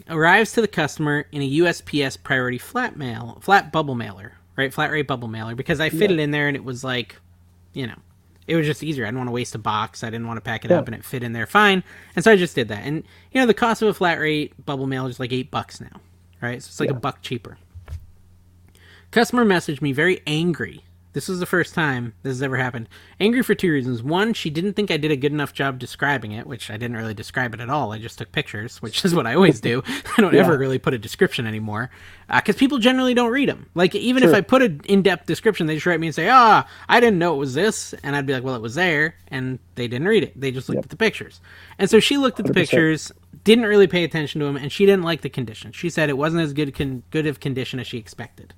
arrives to the customer in a USPS priority flat mail, flat bubble mailer, right? Flat rate bubble mailer because I fit it in there and it was like, you know, it was just easier. I didn't want to waste a box. I didn't want to pack it Yeah. up and it fit in there fine. And so I just did that. And you know, the cost of a flat rate bubble mailer is like 8 bucks now, right? So it's like a buck cheaper. Customer messaged me very angry. This was the first time this has ever happened. Angry for two reasons. One, she didn't think I did a good enough job describing it, which I didn't really describe it at all. I just took pictures, which is what I always do. I don't ever really put a description anymore because people generally don't read them. Like even if I put an in-depth description, they just write me and say, "Ah, I didn't know it was this," and I'd be like, "Well, it was there," and they didn't read it. They just looked at the pictures. And so she looked at the 100%. pictures, didn't really pay attention to them, and she didn't like the condition. She said it wasn't as good con- good of condition as she expected.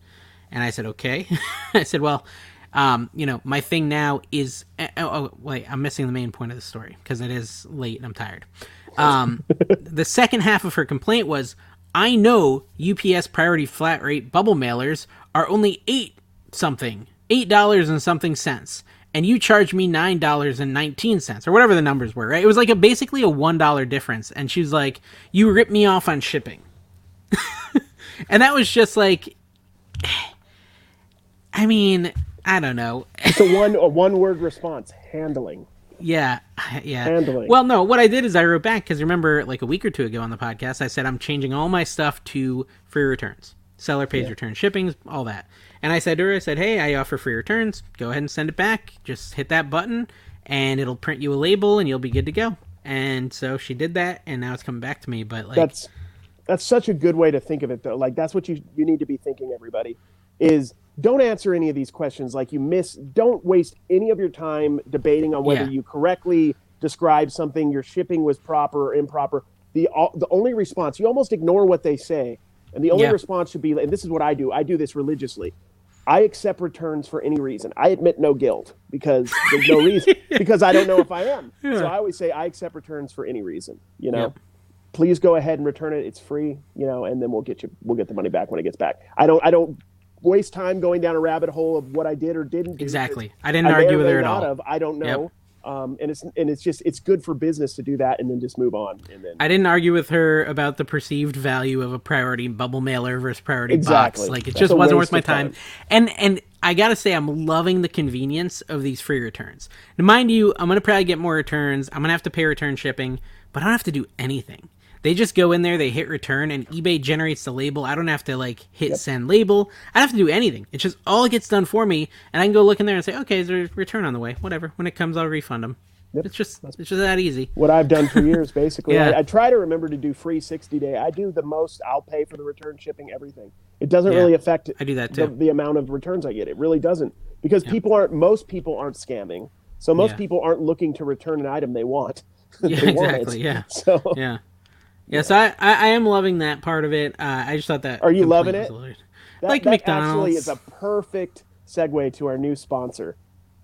And I said, okay. I said, well, um, you know, my thing now is. Oh, oh, wait, I'm missing the main point of the story because it is late and I'm tired. Um, the second half of her complaint was, I know UPS priority flat rate bubble mailers are only eight something, eight dollars and something cents, and you charge me nine dollars and nineteen cents or whatever the numbers were. Right? It was like a basically a one dollar difference, and she's like, "You ripped me off on shipping," and that was just like. I mean, I don't know. It's a one a one word response. Handling. Yeah, yeah. Handling. Well, no, what I did is I wrote back because remember, like a week or two ago on the podcast, I said I'm changing all my stuff to free returns. Seller pays return shippings, all that. And I said to her, I said, hey, I offer free returns. Go ahead and send it back. Just hit that button, and it'll print you a label, and you'll be good to go. And so she did that, and now it's coming back to me. But like, That's that's such a good way to think of it though. Like that's what you you need to be thinking everybody is don't answer any of these questions like you miss don't waste any of your time debating on whether Yeah. you correctly describe something your shipping was proper or improper. The all- the only response you almost ignore what they say and the only Yeah. response should be and this is what I do. I do this religiously. I accept returns for any reason. I admit no guilt because there's no reason because I don't know if I am. So I always say I accept returns for any reason. You know, please go ahead and return it. It's free. You know, and then we'll get you. We'll get the money back when it gets back. I don't. I don't waste time going down a rabbit hole of what I did or didn't do. exactly. I I didn't may argue with her at all. Have. I don't know. Um, and it's and it's just it's good for business to do that and then just move on and then I didn't argue with her about the perceived value of a priority bubble mailer versus priority Exactly. box. Like it That's just wasn't worth my time. time. And and I gotta say I'm loving the convenience of these free returns. Now mind you, I'm gonna probably get more returns. I'm gonna have to pay return shipping, but I don't have to do anything. They just go in there, they hit return, and eBay generates the label. I don't have to like hit send label. I don't have to do anything. It's just all gets done for me, and I can go look in there and say, okay, there's a return on the way? Whatever. When it comes, I'll refund them. Yep. It's just it's just that easy. what I've done for years, basically. Yeah. I, I try to remember to do free 60 day. I do the most. I'll pay for the return, shipping, everything. It doesn't Yeah. really affect I do that the, too. the amount of returns I get. It really doesn't because people aren't. Most people aren't scamming. So most people aren't looking to return an item they want. Yeah, They want exactly. Yeah. So Yeah. Yeah, so I, I, I am loving that part of it. Uh, I just thought that. Are you loving it? that, Like that McDonald's. actually is a perfect segue to our new sponsor,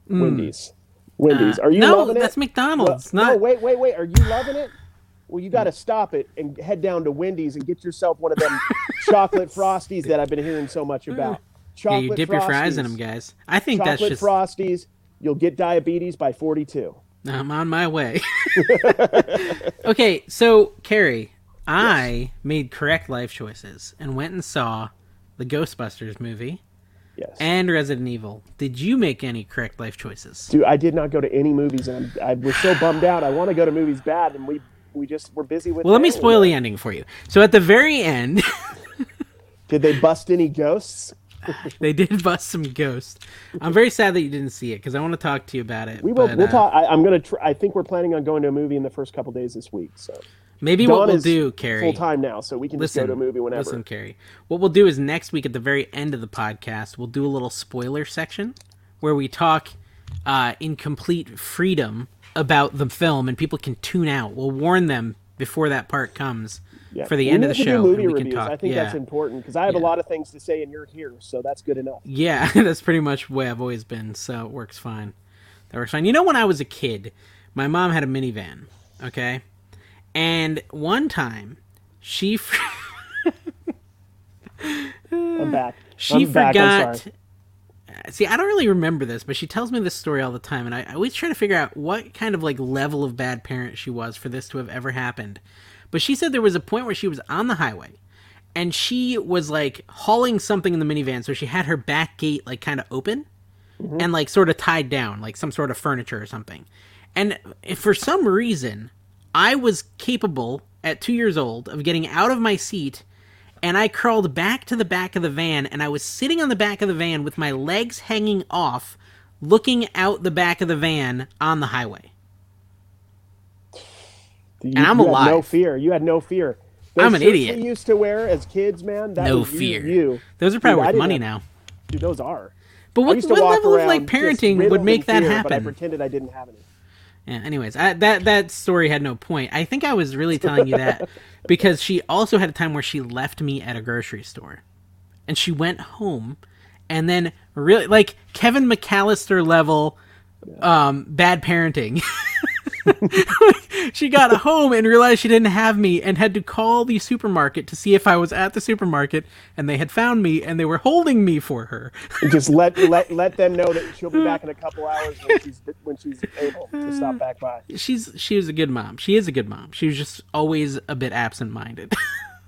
Wendy's. Wendy's. Uh, Are you no, loving it? that's McDonald's. Well, not No, wait, wait, wait. Are you loving it? Well, you got to stop it and head down to Wendy's and get yourself one of them chocolate frosties that I've been hearing so much about. yeah, you dip your fries in them, guys. I think that's just. frosties. You'll get diabetes by 42. I'm on my way. okay, so Carrie, I made correct life choices and went and saw the Ghostbusters movie Yes. and Resident Evil. Did you make any correct life choices? Dude, I did not go to any movies, and I'm, I was so bummed out. I want to go to movies bad, and we we just were busy with. Well, let me spoil the ending for you. So at the very end, Did they bust any ghosts? they did bust some ghosts. I'm very sad that you didn't see it because I want to talk to you about it. We will. but, we'll uh, talk. I, I'm gonna. Tr- I think we're planning on going to a movie in the first couple days this week. So Maybe Dawn what we'll do, Carrie. full time now, so we can just go to a movie whenever. listen, Carrie. What we'll do is next week at the very end of the podcast, we'll do a little spoiler section where we talk uh, in complete freedom about the film, and people can tune out. We'll warn them before that part comes Yeah. for the We end of the show. movie reviews. can talk. I think yeah. that's important because I have a lot of things to say, and you're here, so that's good enough. Yeah, that's pretty much the way I've always been, so it works fine. That works fine. You know, when I was a kid, my mom had a minivan, okay? And one time, she f- I'm back. she I'm back. I'm forgot. sorry. See, I don't really remember this, but she tells me this story all the time, and I, I always try to figure out what kind of like level of bad parent she was for this to have ever happened. But she said there was a point where she was on the highway, and she was like hauling something in the minivan, so she had her back gate like kind of open, mm-hmm. and like sort of tied down, like some sort of furniture or something. And if for some reason, I was capable at two years old of getting out of my seat and I crawled back to the back of the van and I was sitting on the back of the van with my legs hanging off, looking out the back of the van on the highway. You, And I'm you had no fear. You had no fear. I'm an idiot. We used to wear as kids, man. That No fear. You, Those are probably Dude, worth money have- now. dude, those are. But I what, what level of like parenting would make that But I pretended I didn't have any. Yeah. Anyways, I, that that story had no point. I think I was really telling you that because she also had a time where she left me at a grocery store, and she went home, and then really like Kevin McCallister level, um, bad parenting. she got home and realized she didn't have me and had to call the supermarket to see if I was at the supermarket and they had found me and they were holding me for her. Just let let let them know that she'll be back in a couple hours when she's when she's able to stop uh, back by. She's she was a good mom. She is a good mom. She was just always a bit absent-minded.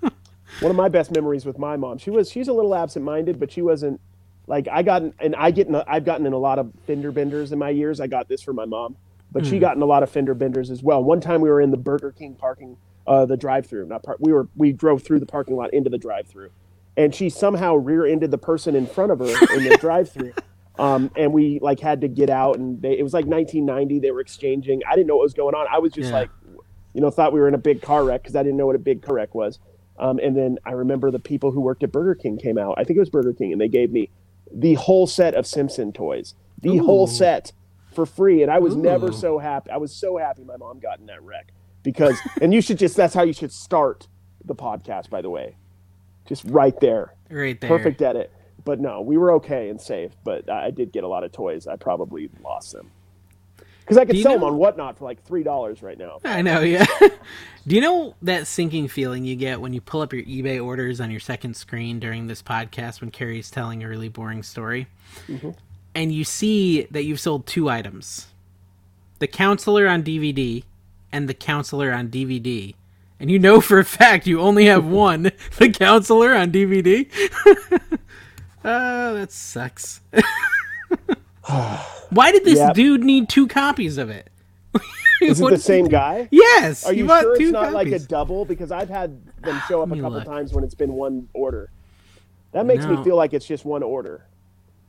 One of my best memories with my mom. She was she's a little absent-minded, but she wasn't like I got and I get in, I've gotten in a lot of fender benders in my years. I got this from my mom, but Hmm. she got in a lot of fender benders as well. One time we were in the Burger King parking, uh, the drive-through. Not par- we were we drove through the parking lot into the drive-through, and she somehow rear-ended the person in front of her in the drive-through. Um, and we like had to get out, and they, it was like 1990. They were exchanging. I didn't know what was going on. I was just Yeah. like, you know, thought we were in a big car wreck because I didn't know what a big car wreck was. Um, and then I remember the people who worked at Burger King came out. I think it was Burger King, and they gave me the whole set of Simpson toys, the whole set for free. And I was never so happy. I was so happy my mom got in that wreck because, and you should just, that's how you should start the podcast, by the way. Just right there. right there. Perfect edit. But no, we were okay and safe. But I did get a lot of toys. I probably lost them. Because I could sell them on Whatnot for like $3 right now. I know, yeah. Do you know that sinking feeling you get when you pull up your eBay orders on your second screen during this podcast when Carrie's telling a really boring story? Mm-hmm. And you see that you've sold two items the counselor on DVD and the counselor on DVD. And you know for a fact you only have one the counselor on DVD. oh, that sucks. Why did this Yep. dude need two copies of it? Is it the same guy? Yes. Are you sure it's not like a double? Because I've had them ah, show up a couple look. times when it's been one order. That makes me feel like it's just one order.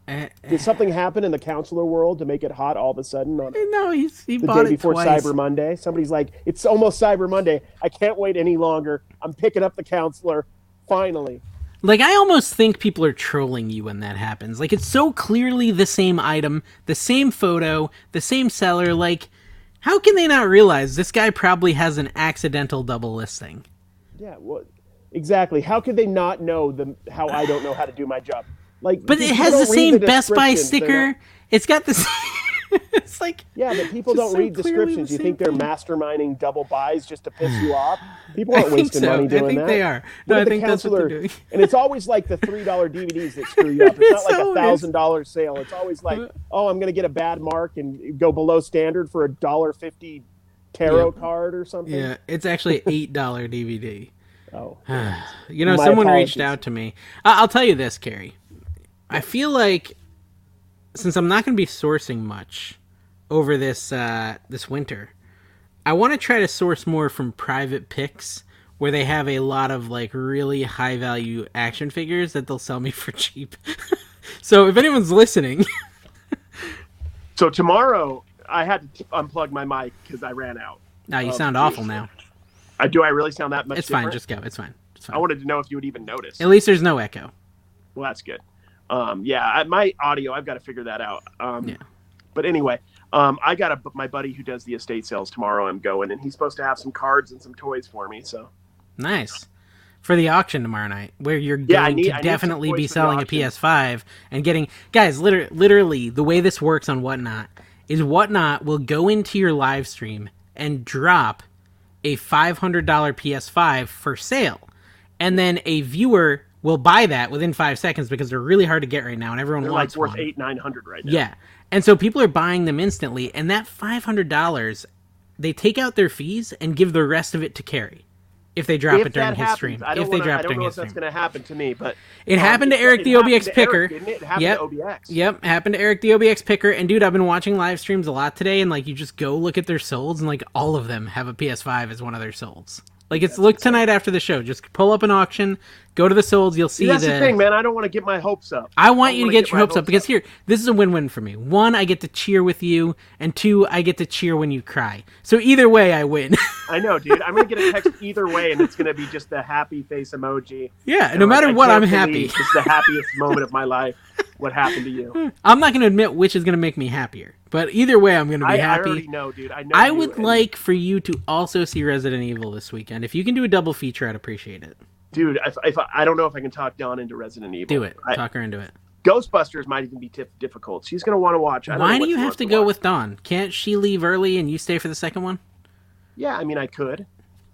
Eh, Did something happen in the counselor world to make it hot all of a sudden on no, he's he the bought day it before twice. Cyber Monday? Somebody's like, "It's almost Cyber Monday. I can't wait any longer. I'm picking up the counselor. Finally." Like I almost think people are trolling you when that happens. Like it's so clearly the same item, the same photo, the same seller. Like, how can they not realize this guy probably has an accidental double listing? Yeah, well, exactly. How could they not know the how I don't know how to do my job? Like, But it has the same Best Buy sticker. not- It's got the. same- it's like Yeah, but people don't so read descriptions. the You think they're masterminding double buys just to piss you off? People aren't wasting so. money I think that. they are. No, I the think that's what they're doing. and it's always like the three dollar DVDs that screw you up. It's not like a thousand dollar sale. It's always like, oh, I'm gonna get a bad mark and go below standard for a dollar fifty tarot Yeah. card or something. Yeah, it's actually eight dollar DVD. Oh, You know, My someone reached out to me. I- I'll tell you this, Carrie. I feel like since I'm not going to be sourcing much over this uh, this winter, I want to try to source more from private picks where they have a lot of like really high value action figures that they'll sell me for cheap. so if anyone's listening, so tomorrow I had to unplug my mic because I ran out. now you sound awful now. I do. I really sound that much. It's fine. Just go. It's fine. It's fine. I wanted to know if you would even notice. At least there's no echo. Well, that's good. Um, yeah, I, my audio, I've got to figure that out. Um, Yeah. But anyway, um, I got a, my buddy who does the estate sales tomorrow. I'm going, and he's supposed to have some cards and some toys for me. So Nice. For the auction tomorrow night, where you're going Yeah, need- to I definitely be selling a. PS5 and getting guys. Literally, literally, the way this works on Whatnot is Whatnot will go into your live stream and drop a five hundred dollar PS5 for sale, and then a viewer will buy that within five seconds because they're really hard to get right now, and everyone they're like worth one. eight, nine hundred right now. Yeah. And so people are buying them instantly, and that five hundred dollars, they take out their fees and give the rest of it to Carrie if they drop If it during his happens, stream. If they wanna, drop I it don't during know his if that's going to happen to me, but It um, happened to Eric the OBX picker. Eric, didn't it? It happened Yep. to OBX. Yep, happened to Eric the OBX picker. And dude, I've been watching live streams a lot today, and like you just go look at their solds, and like all of them have a PS5 as one of their solds. Like it's look tonight after the show. Just pull up an auction, go to the solds. You'll see See, that's the. the thing, man. I don't want to get my hopes up. I want don't you to wanna get your my hopes up because here, this is a win-win for me. One, I get to cheer with you, and two, I get to cheer when you cry. So either way, I win. I know, dude. I'm going to get a text either way, and it's going to be just the happy face emoji. yeah, And no like, matter what, I'm happy. It's the happiest moment of my life. What happened to you? Hmm. I'm not going to admit which is going to make me happier, but either way, I'm going to be I, I happy. already know, dude. I know. I would and- like for you to also see Resident Evil this weekend. If you can do a double feature, I'd appreciate it. dude. If, if I don't know if I can talk Dawn into Resident Evil. Do it. I, Talk her into it. Ghostbusters might even be tif- difficult. She's going to want to watch. I don't Why do you have wants to go watch. with Dawn? Can't she leave early and you stay for the second one? Yeah, I mean, I could.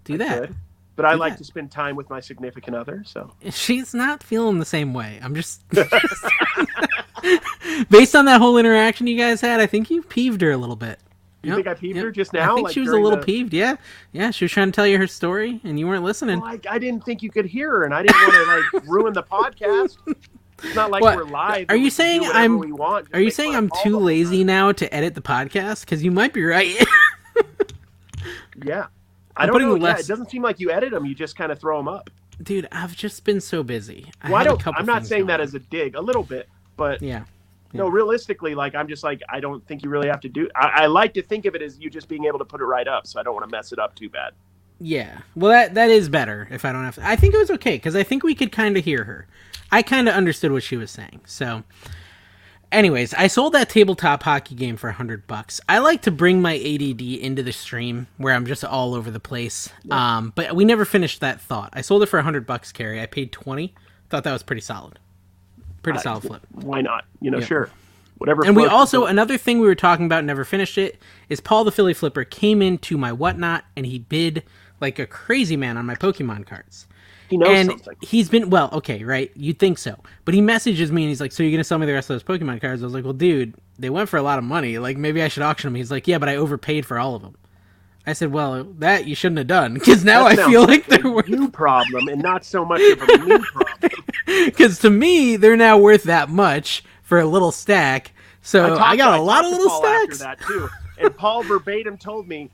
Do that. Could. But I Do like to spend time with my significant other. So She's not feeling the same way. I'm just based on that whole interaction you guys had. I think you peeved her a little bit. you Yep, think I peeved yep. her just now? I think like she was a little the- peeved. Yeah, yeah. She was trying to tell you her story, and you weren't listening. Well, I, I didn't think you could hear her, and I didn't want to like ruin the podcast. It's not like What? we're live. Are you we can do saying I'm- want. Are you saying I'm too lazy now to edit the podcast? Because you might be right. Yeah. I don't know. less- Yeah, it doesn't seem like you edit them. You just kind of throw them up. Dude, I've just been so busy. I well, I don't. I'm not saying that as a dig, a little bit, but on. yeah. no, realistically, like I'm just like I don't think you really have to do. I, I like to think of it as you just being able to put it right up, so I don't want to mess it up too bad. Yeah. Well, that that is better if I don't have to. I think it was okay because I think we could kind of hear her. I kind of understood what she was saying. So, anyways, I sold that tabletop hockey game for a hundred bucks. I like to bring my ADD into the stream where I'm just all over the place. Um, but we never finished that thought. I sold it for a hundred bucks, Carrie. I paid twenty. Thought that was pretty solid. Pretty Uh, solid flip. Why not? You know, Yeah. sure. Whatever. And we also another thing we were talking about, never finished it, is Paul the Philly Flipper came into my whatnot and he bid like a crazy man on my Pokemon cards. He knows and something. he's been well, okay, right? You'd think so, but he messages me and he's like, "So you're gonna sell me the rest of those Pokemon cards?" I was like, "Well, dude, they went for a lot of money. Like maybe I should auction them." He's like, "Yeah, but I overpaid for all of them." I said, "Well, that you shouldn't have done because now I feel like they're worth." you problem and not so much of a me problem. Because to me, they're now worth that much for a little stack. So I, talked- got a I lot of little Paul stacks. that too. And Paul verbatim told me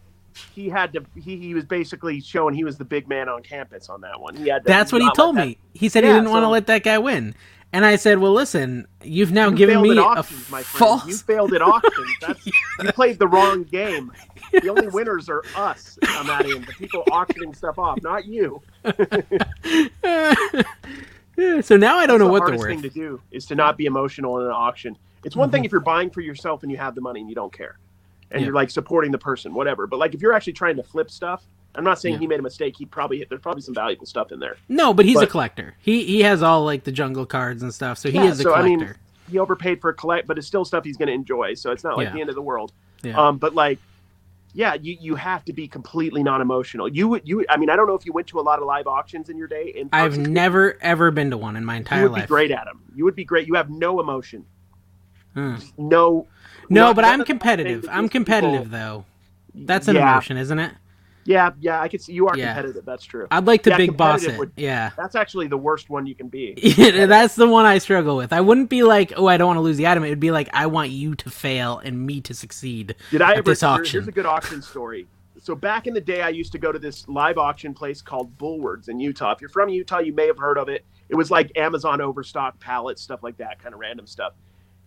he had to. He, he was basically showing he was the big man on campus on that one. He had. That's what he told me. He said he didn't want to let that guy win. And I said, "Well, listen, you've now You given me at a auctions, my friend. You failed at auctions. That's, you played the wrong game. The only winners are us on that end, the people auctioning stuff off, not you. so now I don't That's know the what hardest worth. thing to do is to not be emotional in an auction. It's one mm-hmm. thing if you're buying for yourself and you have the money and you don't care, and Yeah. you're like supporting the person, whatever. But like if you're actually trying to flip stuff, I'm not saying Yeah. he made a mistake. He probably there's probably some valuable stuff in there. No, but he's a collector. He he has all like the jungle cards and stuff, so he Yeah, is a so, I collector. mean, He overpaid for a collect, but it's still stuff he's going to enjoy. So it's not like the end of the world. Yeah. Um, but like, yeah, you, you have to be completely non-emotional. You would you. I mean, I don't know if you went to a lot of live auctions in your day. In I've never ever been to one in my You entire would life. be great at them. You would be great. You have no emotion. Hmm. No. No, but I'm competitive. I'm competitive people- though. That's an yeah, emotion, isn't it? Yeah, yeah. I can see you are Yeah. competitive. That's true. I'd like to Yeah, big boss it. would- Yeah. That's actually the worst one you can be. That's the one I struggle with. I wouldn't be like, "Oh, I don't want to lose the item." It would be like, "I want you to fail and me to succeed." Did I At ever? this here- auction. Here's a good auction story. So back in the day, I used to go to this live auction place called Bullwards in Utah. If you're from Utah, you may have heard of it. It was like Amazon overstock pallets, stuff like that, kind of random stuff.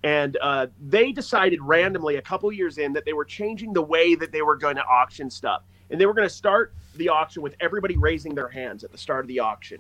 And uh, they decided randomly a couple years in that they were changing the way that they were going to auction stuff, and they were going to start the auction with everybody raising their hands at the start of the auction.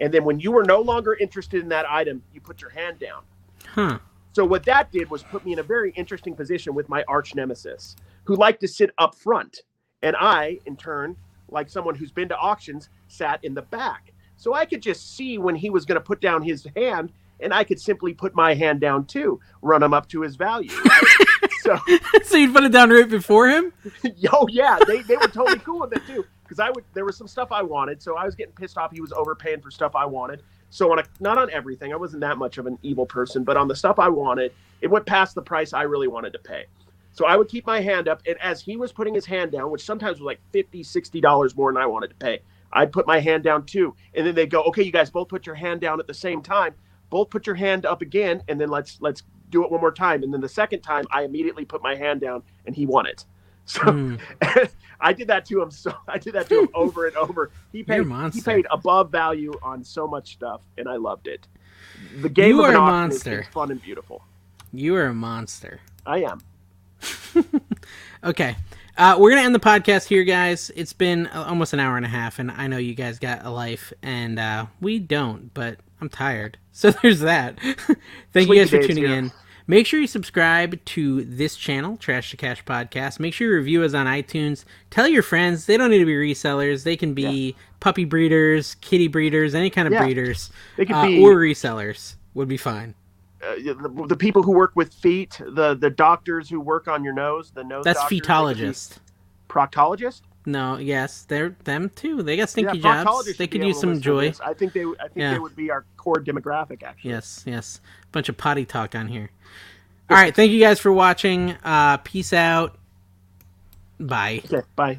And then when you were no longer interested in that item, you put your hand down. Huh. So what that did was put me in a very interesting position with my arch nemesis, who liked to sit up front, and I, in turn, like someone who's been to auctions, sat in the back. So I could just see when he was going to put down his hand, and I could simply put my hand down too, run him up to his value. right? so, so you'd put it down right before him? yo, oh, yeah, they, they were totally cool with it too. Because I would, there was some stuff I wanted, so I was getting pissed off. He was overpaying for stuff I wanted. So on a, not on everything, I wasn't that much of an evil person, but on the stuff I wanted, it went past the price I really wanted to pay. So I would keep my hand up, and as he was putting his hand down, which sometimes was like 50 $60 more than I wanted to pay, I'd put my hand down too. And then they'd go, okay, you guys both put your hand down at the same time. Both put your hand up again, and then let's let's do it one more time. And then the second time, I immediately put my hand down, and he won it. So Hmm. I did that to him. So I did that to him over and over. He paid he paid above value on so much stuff, and I loved it. The game You of are an a auction is- monster. is fun and beautiful. You are a monster. I am. Okay. Uh, we're gonna end the podcast here, guys. It's been uh, almost an hour and a half, and I know you guys got a life, and uh, we don't. But I'm tired, so there's that. Thank you guys for days tuning here. in. Make sure you subscribe to this channel, Trash to Cash Podcast. Make sure you review us on iTunes. Tell your friends. They don't need to be resellers. They can be puppy breeders, kitty breeders, any kind of Yeah. breeders, They could uh, be or resellers would be fine. Uh, the, the people who work with feet, the the doctors who work on your nose, the nose. That's doctors, fetologist. Proctologist. No, yes, they're them too. They got stinky yeah, jobs. They could use some joy. I think they. I think Yeah. they would be our core demographic. Actually. Yes, yes. Bunch of potty talk on here. All right, thank you guys for watching. Uh, peace out. Bye. Okay. Bye.